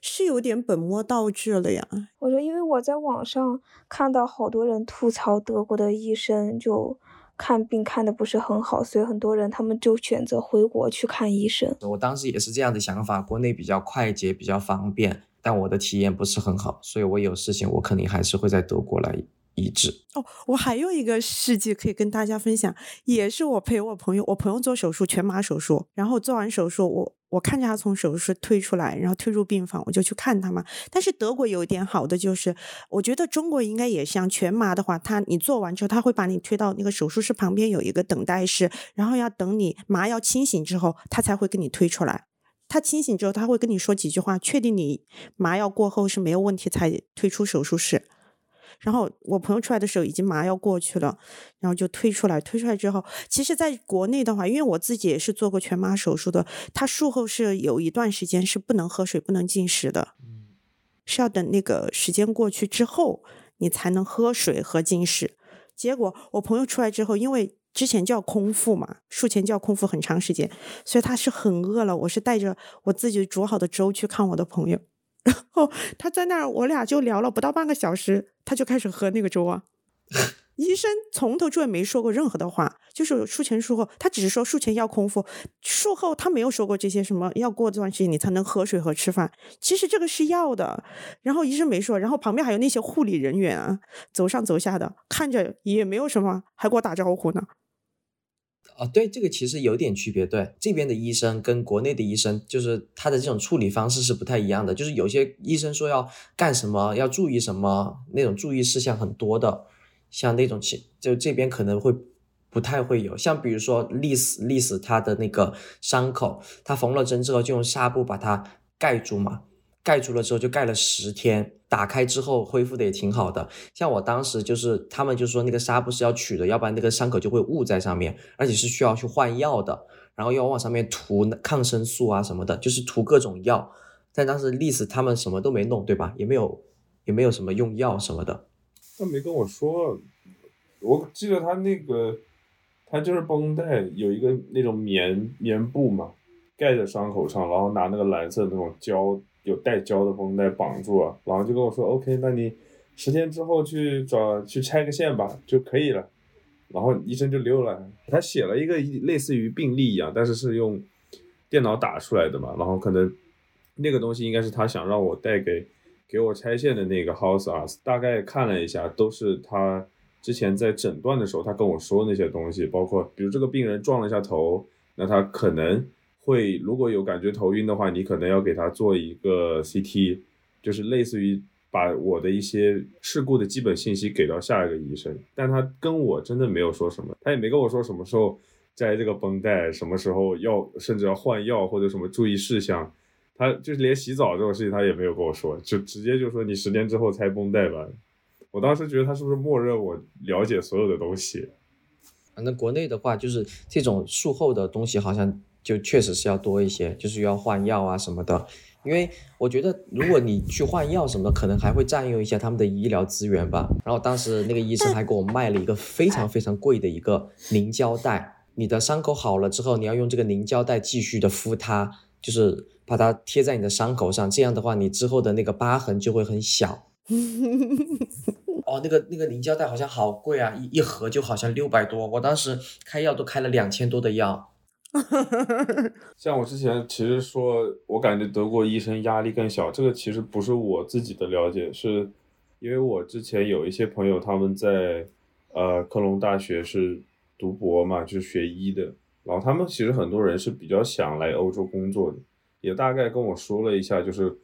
是有点本末倒置了呀！我说，因为我在网上看到好多人吐槽德国的医生就看病看的不是很好，所以很多人他们就选择回国去看医生。我当时也是这样的想法，国内比较快捷，比较方便，但我的体验不是很好，所以我有事情我肯定还是会在德国来。医治哦，我还有一个事迹可以跟大家分享，也是我陪我朋友，我朋友做手术，全麻手术，然后做完手术，我我看着他从手术室推出来，然后推入病房，我就去看他嘛。但是德国有一点好的就是，我觉得中国应该也像全麻的话，他你做完之后，他会把你推到那个手术室旁边有一个等待室，然后要等你麻药清醒之后，他才会给你推出来。他清醒之后，他会跟你说几句话，确定你麻药过后是没有问题，才推出手术室。然后我朋友出来的时候已经麻药过去了，然后就推出来。推出来之后，其实在国内的话，因为我自己也是做过全麻手术的，他术后是有一段时间是不能喝水、不能进食的。是要等那个时间过去之后，你才能喝水和进食。结果我朋友出来之后，因为之前就要空腹嘛，术前就要空腹很长时间，所以他是很饿了。我是带着我自己煮好的粥去看我的朋友，然后他在那儿，我俩就聊了不到半个小时，他就开始喝那个粥啊。医生从头至尾没说过任何的话，就是术前术后，他只是说术前要空腹，术后他没有说过这些什么要过这段时间你才能喝水和吃饭。其实这个是要的，然后医生没说，然后旁边还有那些护理人员啊，走上走下的，看着也没有什么，还给我打招呼呢。啊，对，这个其实有点区别。对，这边的医生跟国内的医生，就是他的这种处理方式是不太一样的。就是有些医生说要干什么，要注意什么，那种注意事项很多的。像那种情，就这边可能会不太会有。像比如说历史历史他的那个伤口，他缝了针之后就用纱布把它盖住嘛，盖住了之后就盖了十天，打开之后恢复的也挺好的。像我当时就是他们就说那个纱布是要取的，要不然那个伤口就会捂在上面，而且是需要去换药的，然后要往上面涂抗生素啊什么的，就是涂各种药。但当时历史他们什么都没弄，对吧？也没有也没有什么用药什么的。他没跟我说，我记得他那个，他就是绷带有一个那种棉棉布嘛，盖在伤口上，然后拿那个蓝色那种胶有带胶的绷带绑住了，然后就跟我说，OK，那你十天之后去找去拆个线吧就可以了，然后医生就溜了。他写了一个类似于病历一样，但是是用电脑打出来的嘛，然后可能那个东西应该是他想让我带给。给我拆线的那个 House a r s 大概看了一下，都是他之前在诊断的时候他跟我说那些东西，包括比如这个病人撞了一下头，那他可能会如果有感觉头晕的话，你可能要给他做一个 CT，就是类似于把我的一些事故的基本信息给到下一个医生。但他跟我真的没有说什么，他也没跟我说什么时候摘这个绷带，什么时候要甚至要换药或者什么注意事项。他就是连洗澡这种事情他也没有跟我说，就直接就说你十天之后拆绷带吧。我当时觉得他是不是默认我了解所有的东西？反正国内的话，就是这种术后的东西好像就确实是要多一些，就是要换药啊什么的。因为我觉得如果你去换药什么的，可能还会占用一下他们的医疗资源吧。然后当时那个医生还给我卖了一个非常非常贵的一个凝胶带，你的伤口好了之后，你要用这个凝胶带继续的敷它，就是。把它贴在你的伤口上，这样的话，你之后的那个疤痕就会很小。哦，那个那个凝胶带好像好贵啊，一一盒就好像六百多。我当时开药都开了两千多的药。像我之前其实说，我感觉德国医生压力更小，这个其实不是我自己的了解，是因为我之前有一些朋友他们在呃科隆大学是读博嘛，就是学医的，然后他们其实很多人是比较想来欧洲工作的。也大概跟我说了一下，就是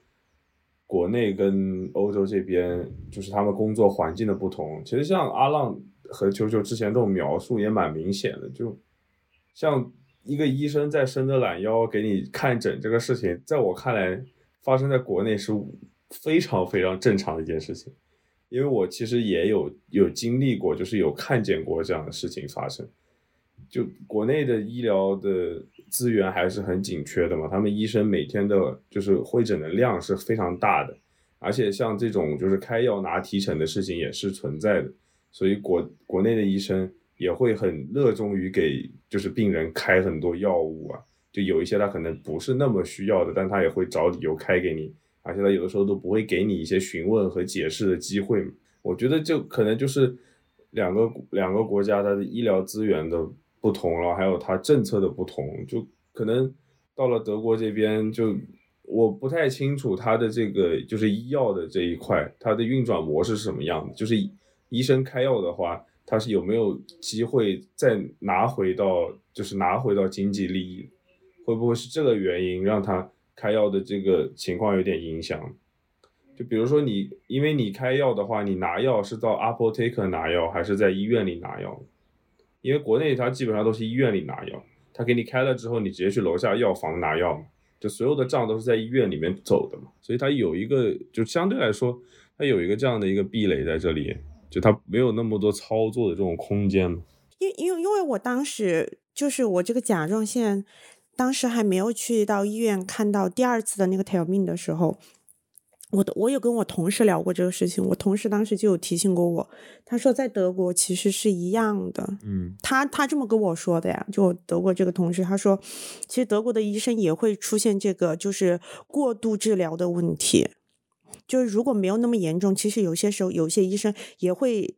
国内跟欧洲这边，就是他们工作环境的不同。其实像阿浪和球球之前这种描述也蛮明显的，就像一个医生在伸着懒腰给你看诊这个事情，在我看来，发生在国内是非常非常正常的一件事情。因为我其实也有有经历过，就是有看见过这样的事情发生。就国内的医疗的资源还是很紧缺的嘛，他们医生每天的就是会诊的量是非常大的，而且像这种就是开药拿提成的事情也是存在的，所以国国内的医生也会很热衷于给就是病人开很多药物啊，就有一些他可能不是那么需要的，但他也会找理由开给你，而且他有的时候都不会给你一些询问和解释的机会。我觉得就可能就是两个两个国家它的医疗资源的。不同了，还有它政策的不同，就可能到了德国这边，就我不太清楚它的这个就是医药的这一块，它的运转模式是什么样的。就是医生开药的话，他是有没有机会再拿回到，就是拿回到经济利益？会不会是这个原因让他开药的这个情况有点影响？就比如说你，因为你开药的话，你拿药是到 apotheker 拿药，还是在医院里拿药？因为国内它基本上都是医院里拿药，他给你开了之后，你直接去楼下药房拿药嘛，就所有的账都是在医院里面走的嘛，所以它有一个就相对来说，它有一个这样的一个壁垒在这里，就它没有那么多操作的这种空间嘛。因因为因为我当时就是我这个甲状腺，当时还没有去到医院看到第二次的那个 t e l m i n 的时候，我的我有跟我同事聊过这个事情，我同事当时就有提醒过我，他说在德国其实是一样的，嗯，他他这么跟我说的呀，就我德国这个同事，他说，其实德国的医生也会出现这个就是过度治疗的问题，就是如果没有那么严重，其实有些时候有些医生也会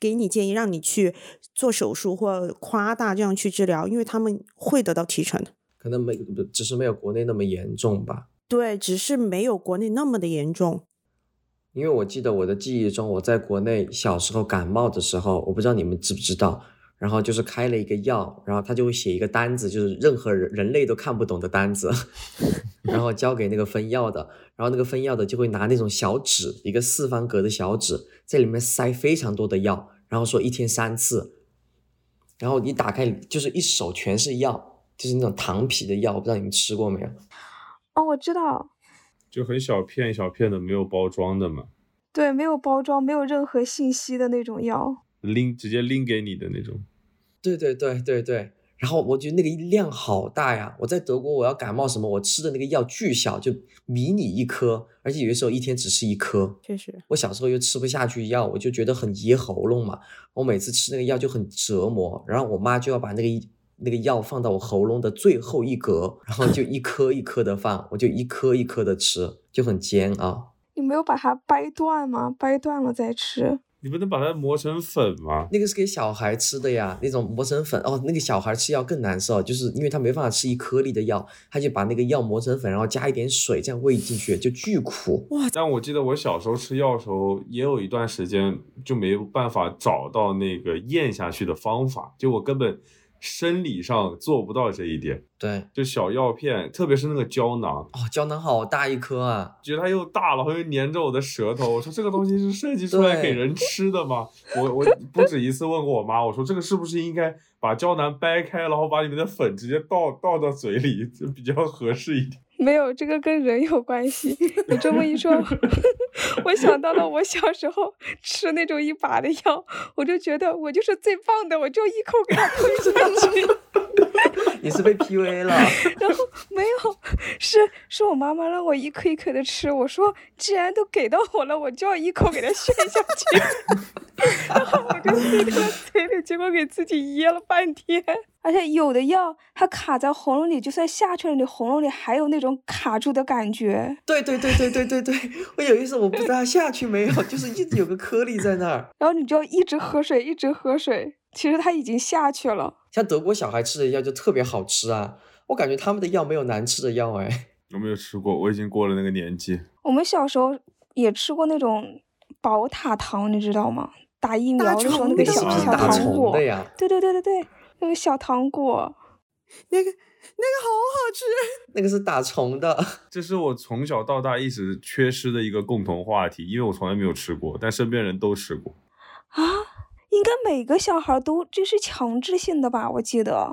给你建议让你去做手术或夸大这样去治疗，因为他们会得到提成的。可能没只是没有国内那么严重吧。对，只是没有国内那么的严重。因为我记得我的记忆中，我在国内小时候感冒的时候，我不知道你们知不知道，然后就是开了一个药，然后他就会写一个单子，就是任何人人类都看不懂的单子，然后交给那个分药的，然后那个分药的就会拿那种小纸，一个四方格的小纸，在里面塞非常多的药，然后说一天三次，然后你打开就是一手全是药，就是那种糖皮的药，我不知道你们吃过没有？哦，我知道，就很小片小片的，没有包装的嘛，对，没有包装，没有任何信息的那种药。拎直接拎给你的那种。对对对对对，然后我觉得那个量好大呀！我在德国，我要感冒什么，我吃的那个药巨小，就迷你一颗，而且有的时候一天只吃一颗。确实，我小时候又吃不下去药，我就觉得很噎喉咙嘛。我每次吃那个药就很折磨，然后我妈就要把那个一那个药放到我喉咙的最后一格，然后就一颗一颗的放，我就一颗一颗的吃，就很煎熬。你没有把它掰断吗？掰断了再吃。你不能把它磨成粉吗？那个是给小孩吃的呀，那种磨成粉哦。那个小孩吃药更难受，就是因为他没办法吃一颗粒的药，他就把那个药磨成粉，然后加一点水，这样喂进去就巨苦。哇但我记得我小时候吃药的时候，也有一段时间就没有办法找到那个咽下去的方法，就我根本生理上做不到这一点。对，就小药片，特别是那个胶囊，哦，胶囊好大一颗啊！觉得它又大，然后又粘着我的舌头。我说这个东西是设计出来给人吃的吗？我我不止一次问过我妈，我说这个是不是应该把胶囊掰开，然后把里面的粉直接倒倒到嘴里，就比较合适一点。没有，这个跟人有关系。你这么一说，我想到了我小时候吃那种一把的药，我就觉得我就是最棒的，我就一口给它吞下去。你是被 PUA 了？然后没有，是是我妈妈让我一颗一颗的吃。我说既然都给到我了，我就要一口给它炫下去。然后我就塞到嘴里，结果给自己噎了半天。而且有的药它卡在喉咙里，就算下去了，你喉咙里还有那种卡住的感觉。对对对对对对对，我有一次我不知道下去没有，就是一直有个颗粒在那儿。然后你就要一直喝水，一直喝水。其实它已经下去了。像德国小孩吃的药就特别好吃啊，我感觉他们的药没有难吃的药哎。我没有吃过，我已经过了那个年纪。我们小时候也吃过那种宝塔糖，你知道吗？打疫苗的时候那个小小糖果虫的，呀？对对对对对，那个小糖果。那个那个好好吃。那个是打虫的。这是我从小到大一直缺失的一个共同话题，因为我从来没有吃过，但身边人都吃过。啊，应该每个小孩都这是强制性的吧？我记得。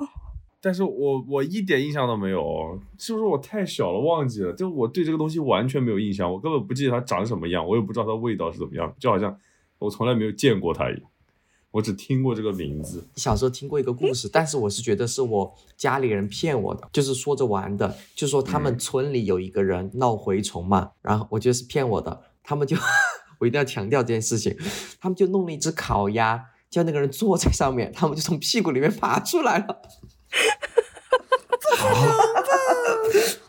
但是我我一点印象都没有，是不是我太小了忘记了？就我对这个东西完全没有印象，我根本不记得它长什么样，我也不知道它味道是怎么样，就好像我从来没有见过它一样，我只听过这个名字。小时候听过一个故事，但是我是觉得是我家里人骗我的，就是说着玩的，就说他们嗯村里有一个人闹蛔虫嘛，然后我觉得是骗我的，他们就 我一定要强调这件事情，他们就弄了一只烤鸭，叫那个人坐在上面，他们就从屁股里面爬出来了。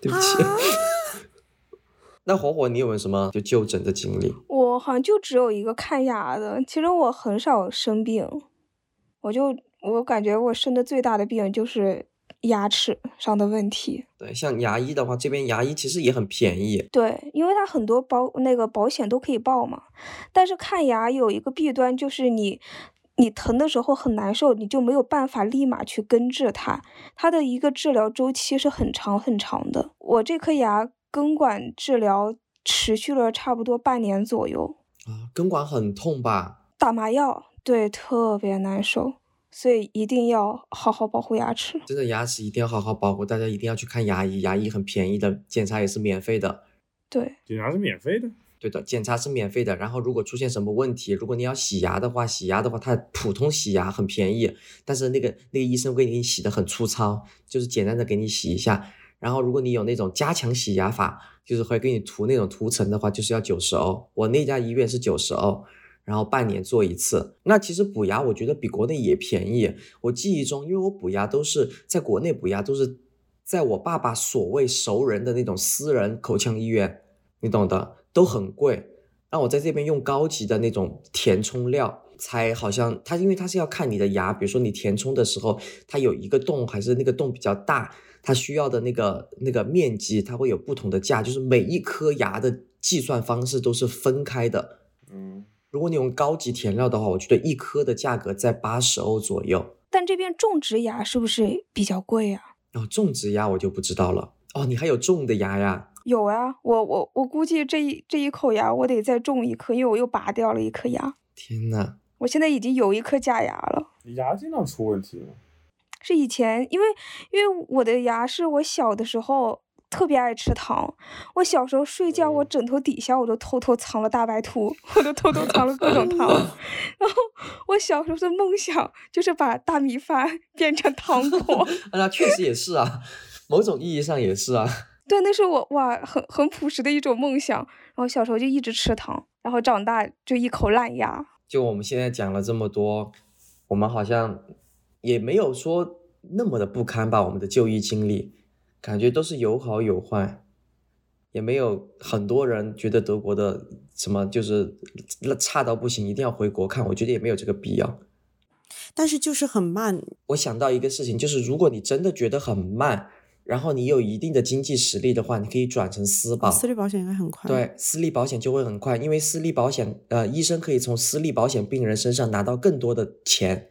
对不起。那火火，你有没有什么就就诊的经历？我好像就只有一个看牙的，其实我很少生病，我就我感觉我生的最大的病就是牙齿上的问题。对，像牙医的话，这边牙医其实也很便宜。对，因为它很多保那个保险都可以报嘛，但是看牙有一个弊端，就是你你疼的时候很难受，你就没有办法立马去根治它，它的一个治疗周期是很长很长的。我这颗牙根管治疗持续了差不多半年左右，啊，根管很痛吧？打麻药，对，特别难受，所以一定要好好保护牙齿。真的牙齿一定要好好保护，大家一定要去看牙医，牙医很便宜的，检查也是免费的。对，检查是免费的，对的，检查是免费的。然后如果出现什么问题，如果你要洗牙的话，洗牙的话，它普通洗牙很便宜，但是那个那个医生会给你洗的很粗糙，就是简单的给你洗一下。然后如果你有那种加强洗牙法，就是会给你涂那种涂层的话，就是要九十欧。我那家医院是九十欧，然后半年做一次。那其实补牙我觉得比国内也便宜。我记忆中，因为我补牙都是在国内补牙都是在我爸爸所谓熟人的那种私人口腔医院，你懂的，都很贵。那我在这边用高级的那种填充料，才好像它，因为它是要看你的牙，比如说你填充的时候，它有一个洞还是那个洞比较大，它需要的那个那个面积，它会有不同的价，就是每一颗牙的计算方式都是分开的。嗯，如果你用高级填料的话，我觉得一颗的价格在八十欧左右。但这边种植牙是不是比较贵啊？哦种植牙我就不知道了。哦，你还有种的牙呀？有啊，我我我估计这一这一口牙我得再种一颗，因为我又拔掉了一颗牙。天呐，我现在已经有一颗假牙了。你牙经常出问题吗？是以前，因为因为我的牙是我小的时候特别爱吃糖，我小时候睡觉，我枕头底下我都偷偷藏了大白兔，我都偷偷藏了各种糖。然后我小时候的梦想就是把大米饭 变成糖果。那确实也是啊，某种意义上也是啊。对，那是我哇，很很朴实的一种梦想。然后小时候就一直吃糖，然后长大就一口烂牙。就我们现在讲了这么多，我们好像也没有说那么的不堪吧？我们的就医经历，感觉都是有好有坏，也没有很多人觉得德国的什么就是差到不行，一定要回国看。我觉得也没有这个必要。但是就是很慢。我想到一个事情，就是如果你真的觉得很慢，然后你有一定的经济实力的话，你可以转成私保。私立保险应该很快。对，私立保险就会很快，因为私立保险，呃，医生可以从私立保险病人身上拿到更多的钱，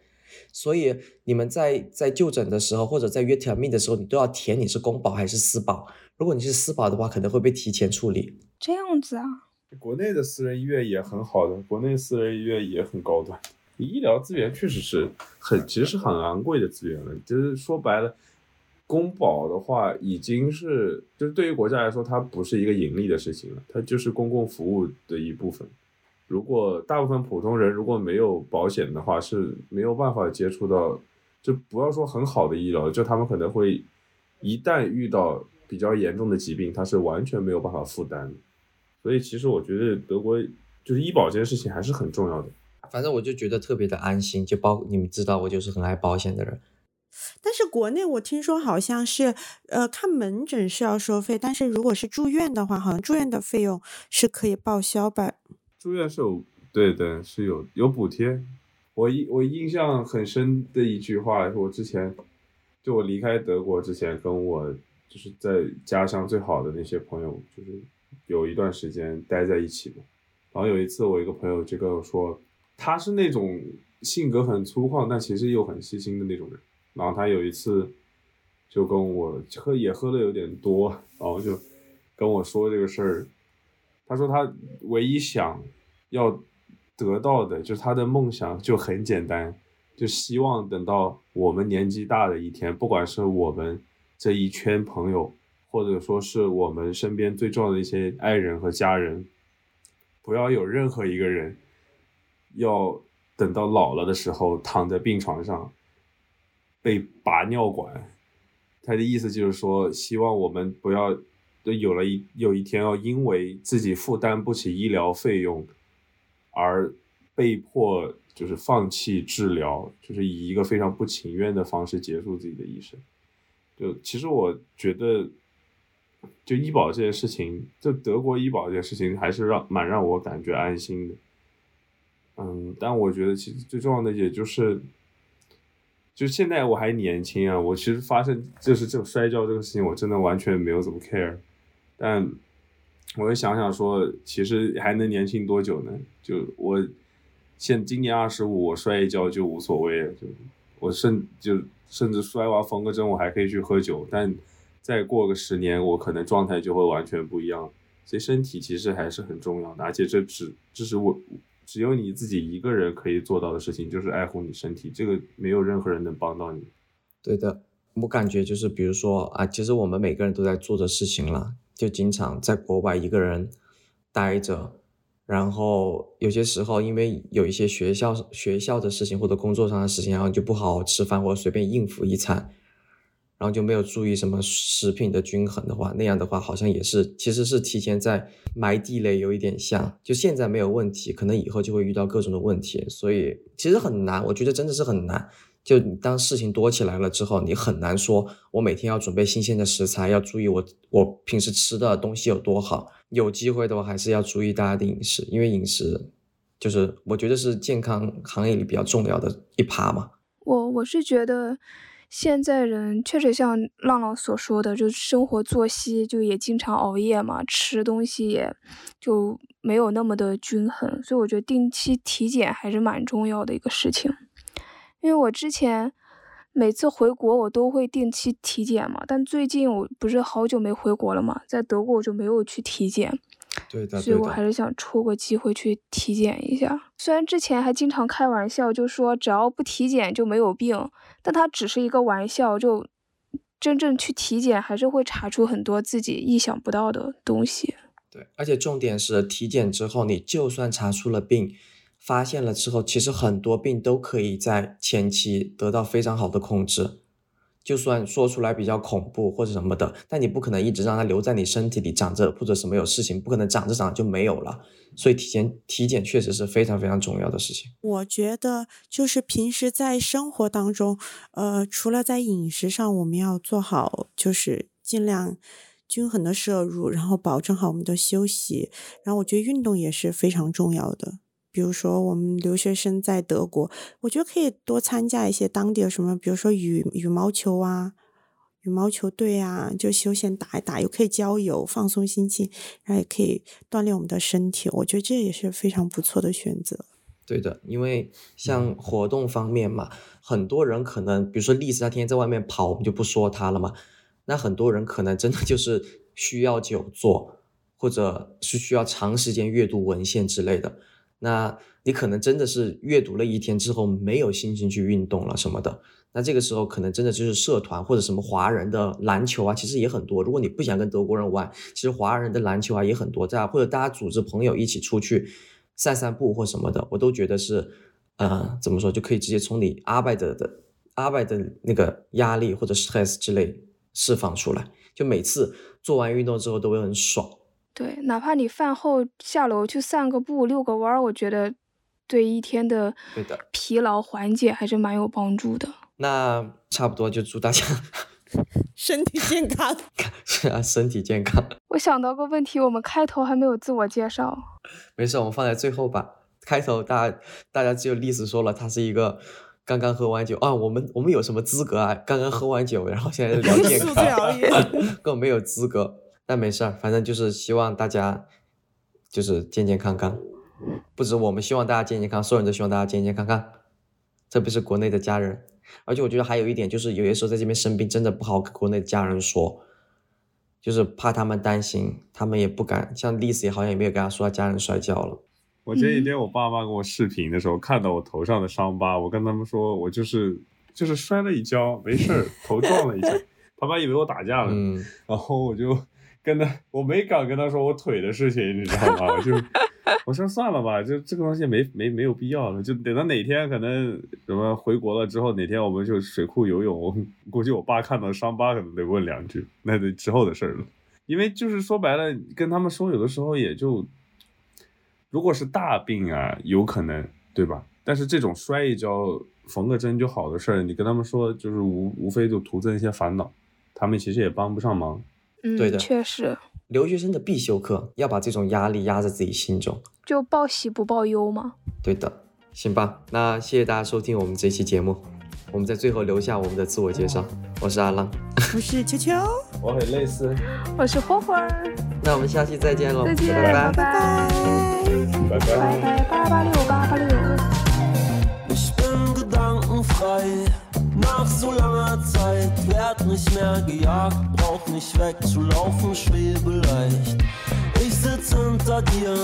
所以你们在在就诊的时候或者在约 termin 的时候，你都要填你是公保还是私保。如果你是私保的话，可能会被提前处理。这样子啊？国内的私人医院也很好的，国内私人医院也很高端，医疗资源确实是很，其实是很昂贵的资源了。就是说白了。公保的话，已经是就是对于国家来说，它不是一个盈利的事情了，它就是公共服务的一部分。如果大部分普通人如果没有保险的话，是没有办法接触到，就不要说很好的医疗，就他们可能会一旦遇到比较严重的疾病，他是完全没有办法负担。所以其实我觉得德国就是医保这件事情还是很重要的。反正我就觉得特别的安心，就包你们知道我就是很爱保险的人。但是国内我听说好像是，呃，看门诊是要收费，但是如果是住院的话，好像住院的费用是可以报销吧？住院是有，对对，是有有补贴。我印我印象很深的一句话，我之前就我离开德国之前，跟我就是在家乡最好的那些朋友，就是有一段时间待在一起嘛。然后有一次，我一个朋友就跟我说，他是那种性格很粗犷，但其实又很细心的那种人。然后他有一次就跟我喝也喝的有点多，然后就跟我说这个事儿。他说他唯一想要得到的，就是他的梦想就很简单，就希望等到我们年纪大的一天，不管是我们这一圈朋友，或者说是我们身边最重要的一些爱人和家人，不要有任何一个人要等到老了的时候躺在病床上。被拔尿管，他的意思就是说，希望我们不要，都有了一有一天要因为自己负担不起医疗费用，而被迫就是放弃治疗，就是以一个非常不情愿的方式结束自己的一生。就其实我觉得，就医保这件事情，就德国医保这件事情，还是让蛮让我感觉安心的。嗯，但我觉得其实最重要的也就是。就现在我还年轻啊，我其实发生就是这种摔跤这个事情，我真的完全没有怎么 care。但我又想想说，其实还能年轻多久呢？就我现今年二十五，我摔一跤就无所谓了。就我甚就甚至摔完缝个针，我还可以去喝酒。但再过个十年，我可能状态就会完全不一样。所以身体其实还是很重要的，而且这只这是我。只有你自己一个人可以做到的事情，就是爱护你身体。这个没有任何人能帮到你。对的，我感觉就是，比如说啊，其实我们每个人都在做的事情了，就经常在国外一个人待着，然后有些时候因为有一些学校学校的事情或者工作上的事情，然后就不好好吃饭或者随便应付一餐，然后就没有注意什么食品的均衡的话，那样的话好像也是其实是提前在埋地雷，有一点像。就现在没有问题，可能以后就会遇到各种的问题，所以其实很难，我觉得真的是很难。就当事情多起来了之后，你很难说，我每天要准备新鲜的食材，要注意我我平时吃的东西有多好。有机会的话，还是要注意大家的饮食，因为饮食就是我觉得是健康行业里比较重要的一趴嘛。我我是觉得。现在人确实像浪浪所说的，就生活作息就也经常熬夜嘛，吃东西也就没有那么的均衡，所以我觉得定期体检还是蛮重要的一个事情。因为我之前每次回国我都会定期体检嘛，但最近我不是好久没回国了嘛，在德国我就没有去体检。对的，所以我还是想抽个机会去体检一下。虽然之前还经常开玩笑，就说只要不体检就没有病，但它只是一个玩笑。就真正去体检，还是会查出很多自己意想不到的东西。对，而且重点是体检之后，你就算查出了病，发现了之后，其实很多病都可以在前期得到非常好的控制。就算说出来比较恐怖或者什么的，但你不可能一直让它留在你身体里长着，或者什么有事情，不可能长着长着就没有了。所以体检体检确实是非常非常重要的事情。我觉得就是平时在生活当中，呃，除了在饮食上我们要做好，就是尽量均衡的摄入，然后保证好我们的休息，然后我觉得运动也是非常重要的。比如说，我们留学生在德国，我觉得可以多参加一些当地的什么，比如说羽羽毛球啊、羽毛球队啊，就休闲打一打，又可以交友、放松心情，然后也可以锻炼我们的身体。我觉得这也是非常不错的选择。对的，因为像活动方面嘛，很多人可能，比如说丽丝，她天天在外面跑，我们就不说她了嘛。那很多人可能真的就是需要久坐，或者是需要长时间阅读文献之类的。那你可能真的是阅读了一天之后没有心情去运动了什么的，那这个时候可能真的就是社团或者什么华人的篮球啊，其实也很多。如果你不想跟德国人玩，其实华人的篮球啊也很多，在或者大家组织朋友一起出去散散步或什么的，我都觉得是，呃，怎么说就可以直接从你阿拜的的阿拜的那个压力或者 stress 之类释放出来，就每次做完运动之后都会很爽。对，哪怕你饭后下楼去散个步、遛个弯儿，我觉得对一天的疲劳缓解还是蛮有帮助的。那差不多就祝大家 身体健康，是啊，身体健康。我想到个问题，我们开头还没有自我介绍。没事，我们放在最后吧。开头大家大家只有历史说了，他是一个刚刚喝完酒啊。我们我们有什么资格啊？刚刚喝完酒，然后现在聊健康，根本没有资格。但没事儿，反正就是希望大家就是健健康康，不止我们希望大家健健康，所有人都希望大家健健康康，特别是国内的家人。而且我觉得还有一点就是，有些时候在这边生病真的不好跟国内的家人说，就是怕他们担心，他们也不敢。像丽丝也好像也没有跟他说他家人摔跤了。我前几天我爸妈跟我视频的时候，看到我头上的伤疤，我跟他们说我就是就是摔了一跤，没事儿，头撞了一下，他妈以为我打架了，然后我就。跟他，我没敢跟他说我腿的事情，你知道吗？就我说算了吧，就这个东西没没没有必要了，就等到哪天可能什么回国了之后，哪天我们就水库游泳，估计我爸看到伤疤可能得问两句，那得之后的事了。因为就是说白了，跟他们说，有的时候也就，如果是大病啊，有可能对吧？但是这种摔一跤、缝个针就好的事儿，你跟他们说，就是无无非就徒增一些烦恼，他们其实也帮不上忙。对的，确实，留学生的必修课要把这种压力压在自己心中，就报喜不报忧嘛。对的，行吧，那谢谢大家收听我们这期节目，我们在最后留下我们的自我介绍，我是阿浪，我是秋秋，我很类似，我是霍霍，那我们下期再见喽，再见，拜拜拜，拜拜，拜拜，八八六八八六。Nach so langer Zeit werd nicht mehr gejagt, brauch nicht wegzulaufen, schwebe leicht. Ich sitz hinter dir,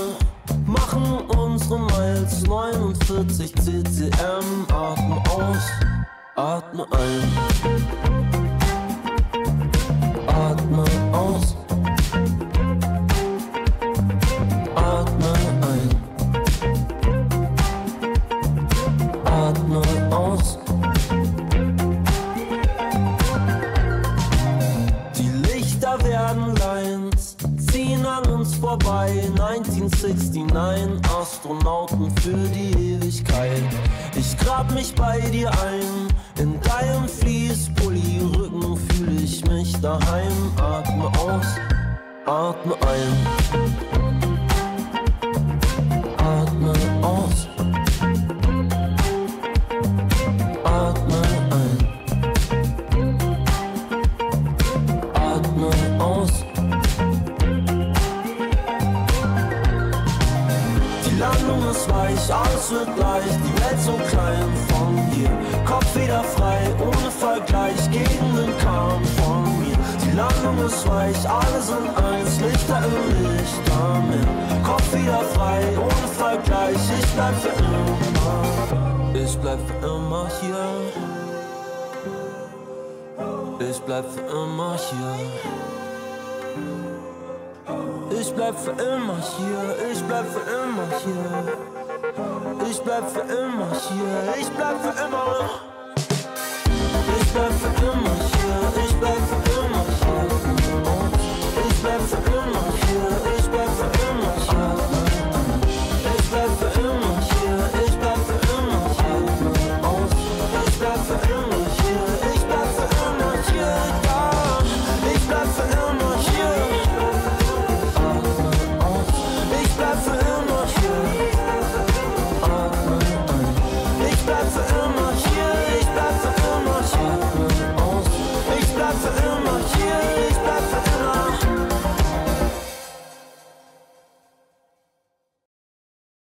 machen unsere Miles 49 CCM, atme aus, atme ein. 69 Astronauten für die Ewigkeit. Ich grab mich bei dir ein, in deinem Fließpulli Rücken fühle ich mich daheim. Atme aus, atme ein. Wieder frei, ohne Vergleich, Gegenden kam von mir. Die Landung ist weich, alle sind eins, Lichter im Lichtermeer. Kopf wieder frei, ohne Vergleich, ich bleib für immer. Ich bleib für immer hier. Ich bleib für immer hier. Ich bleib für immer hier, ich bleib für immer hier. Ich bleib für immer hier, ich bleib für immer. suffer, I'm not sure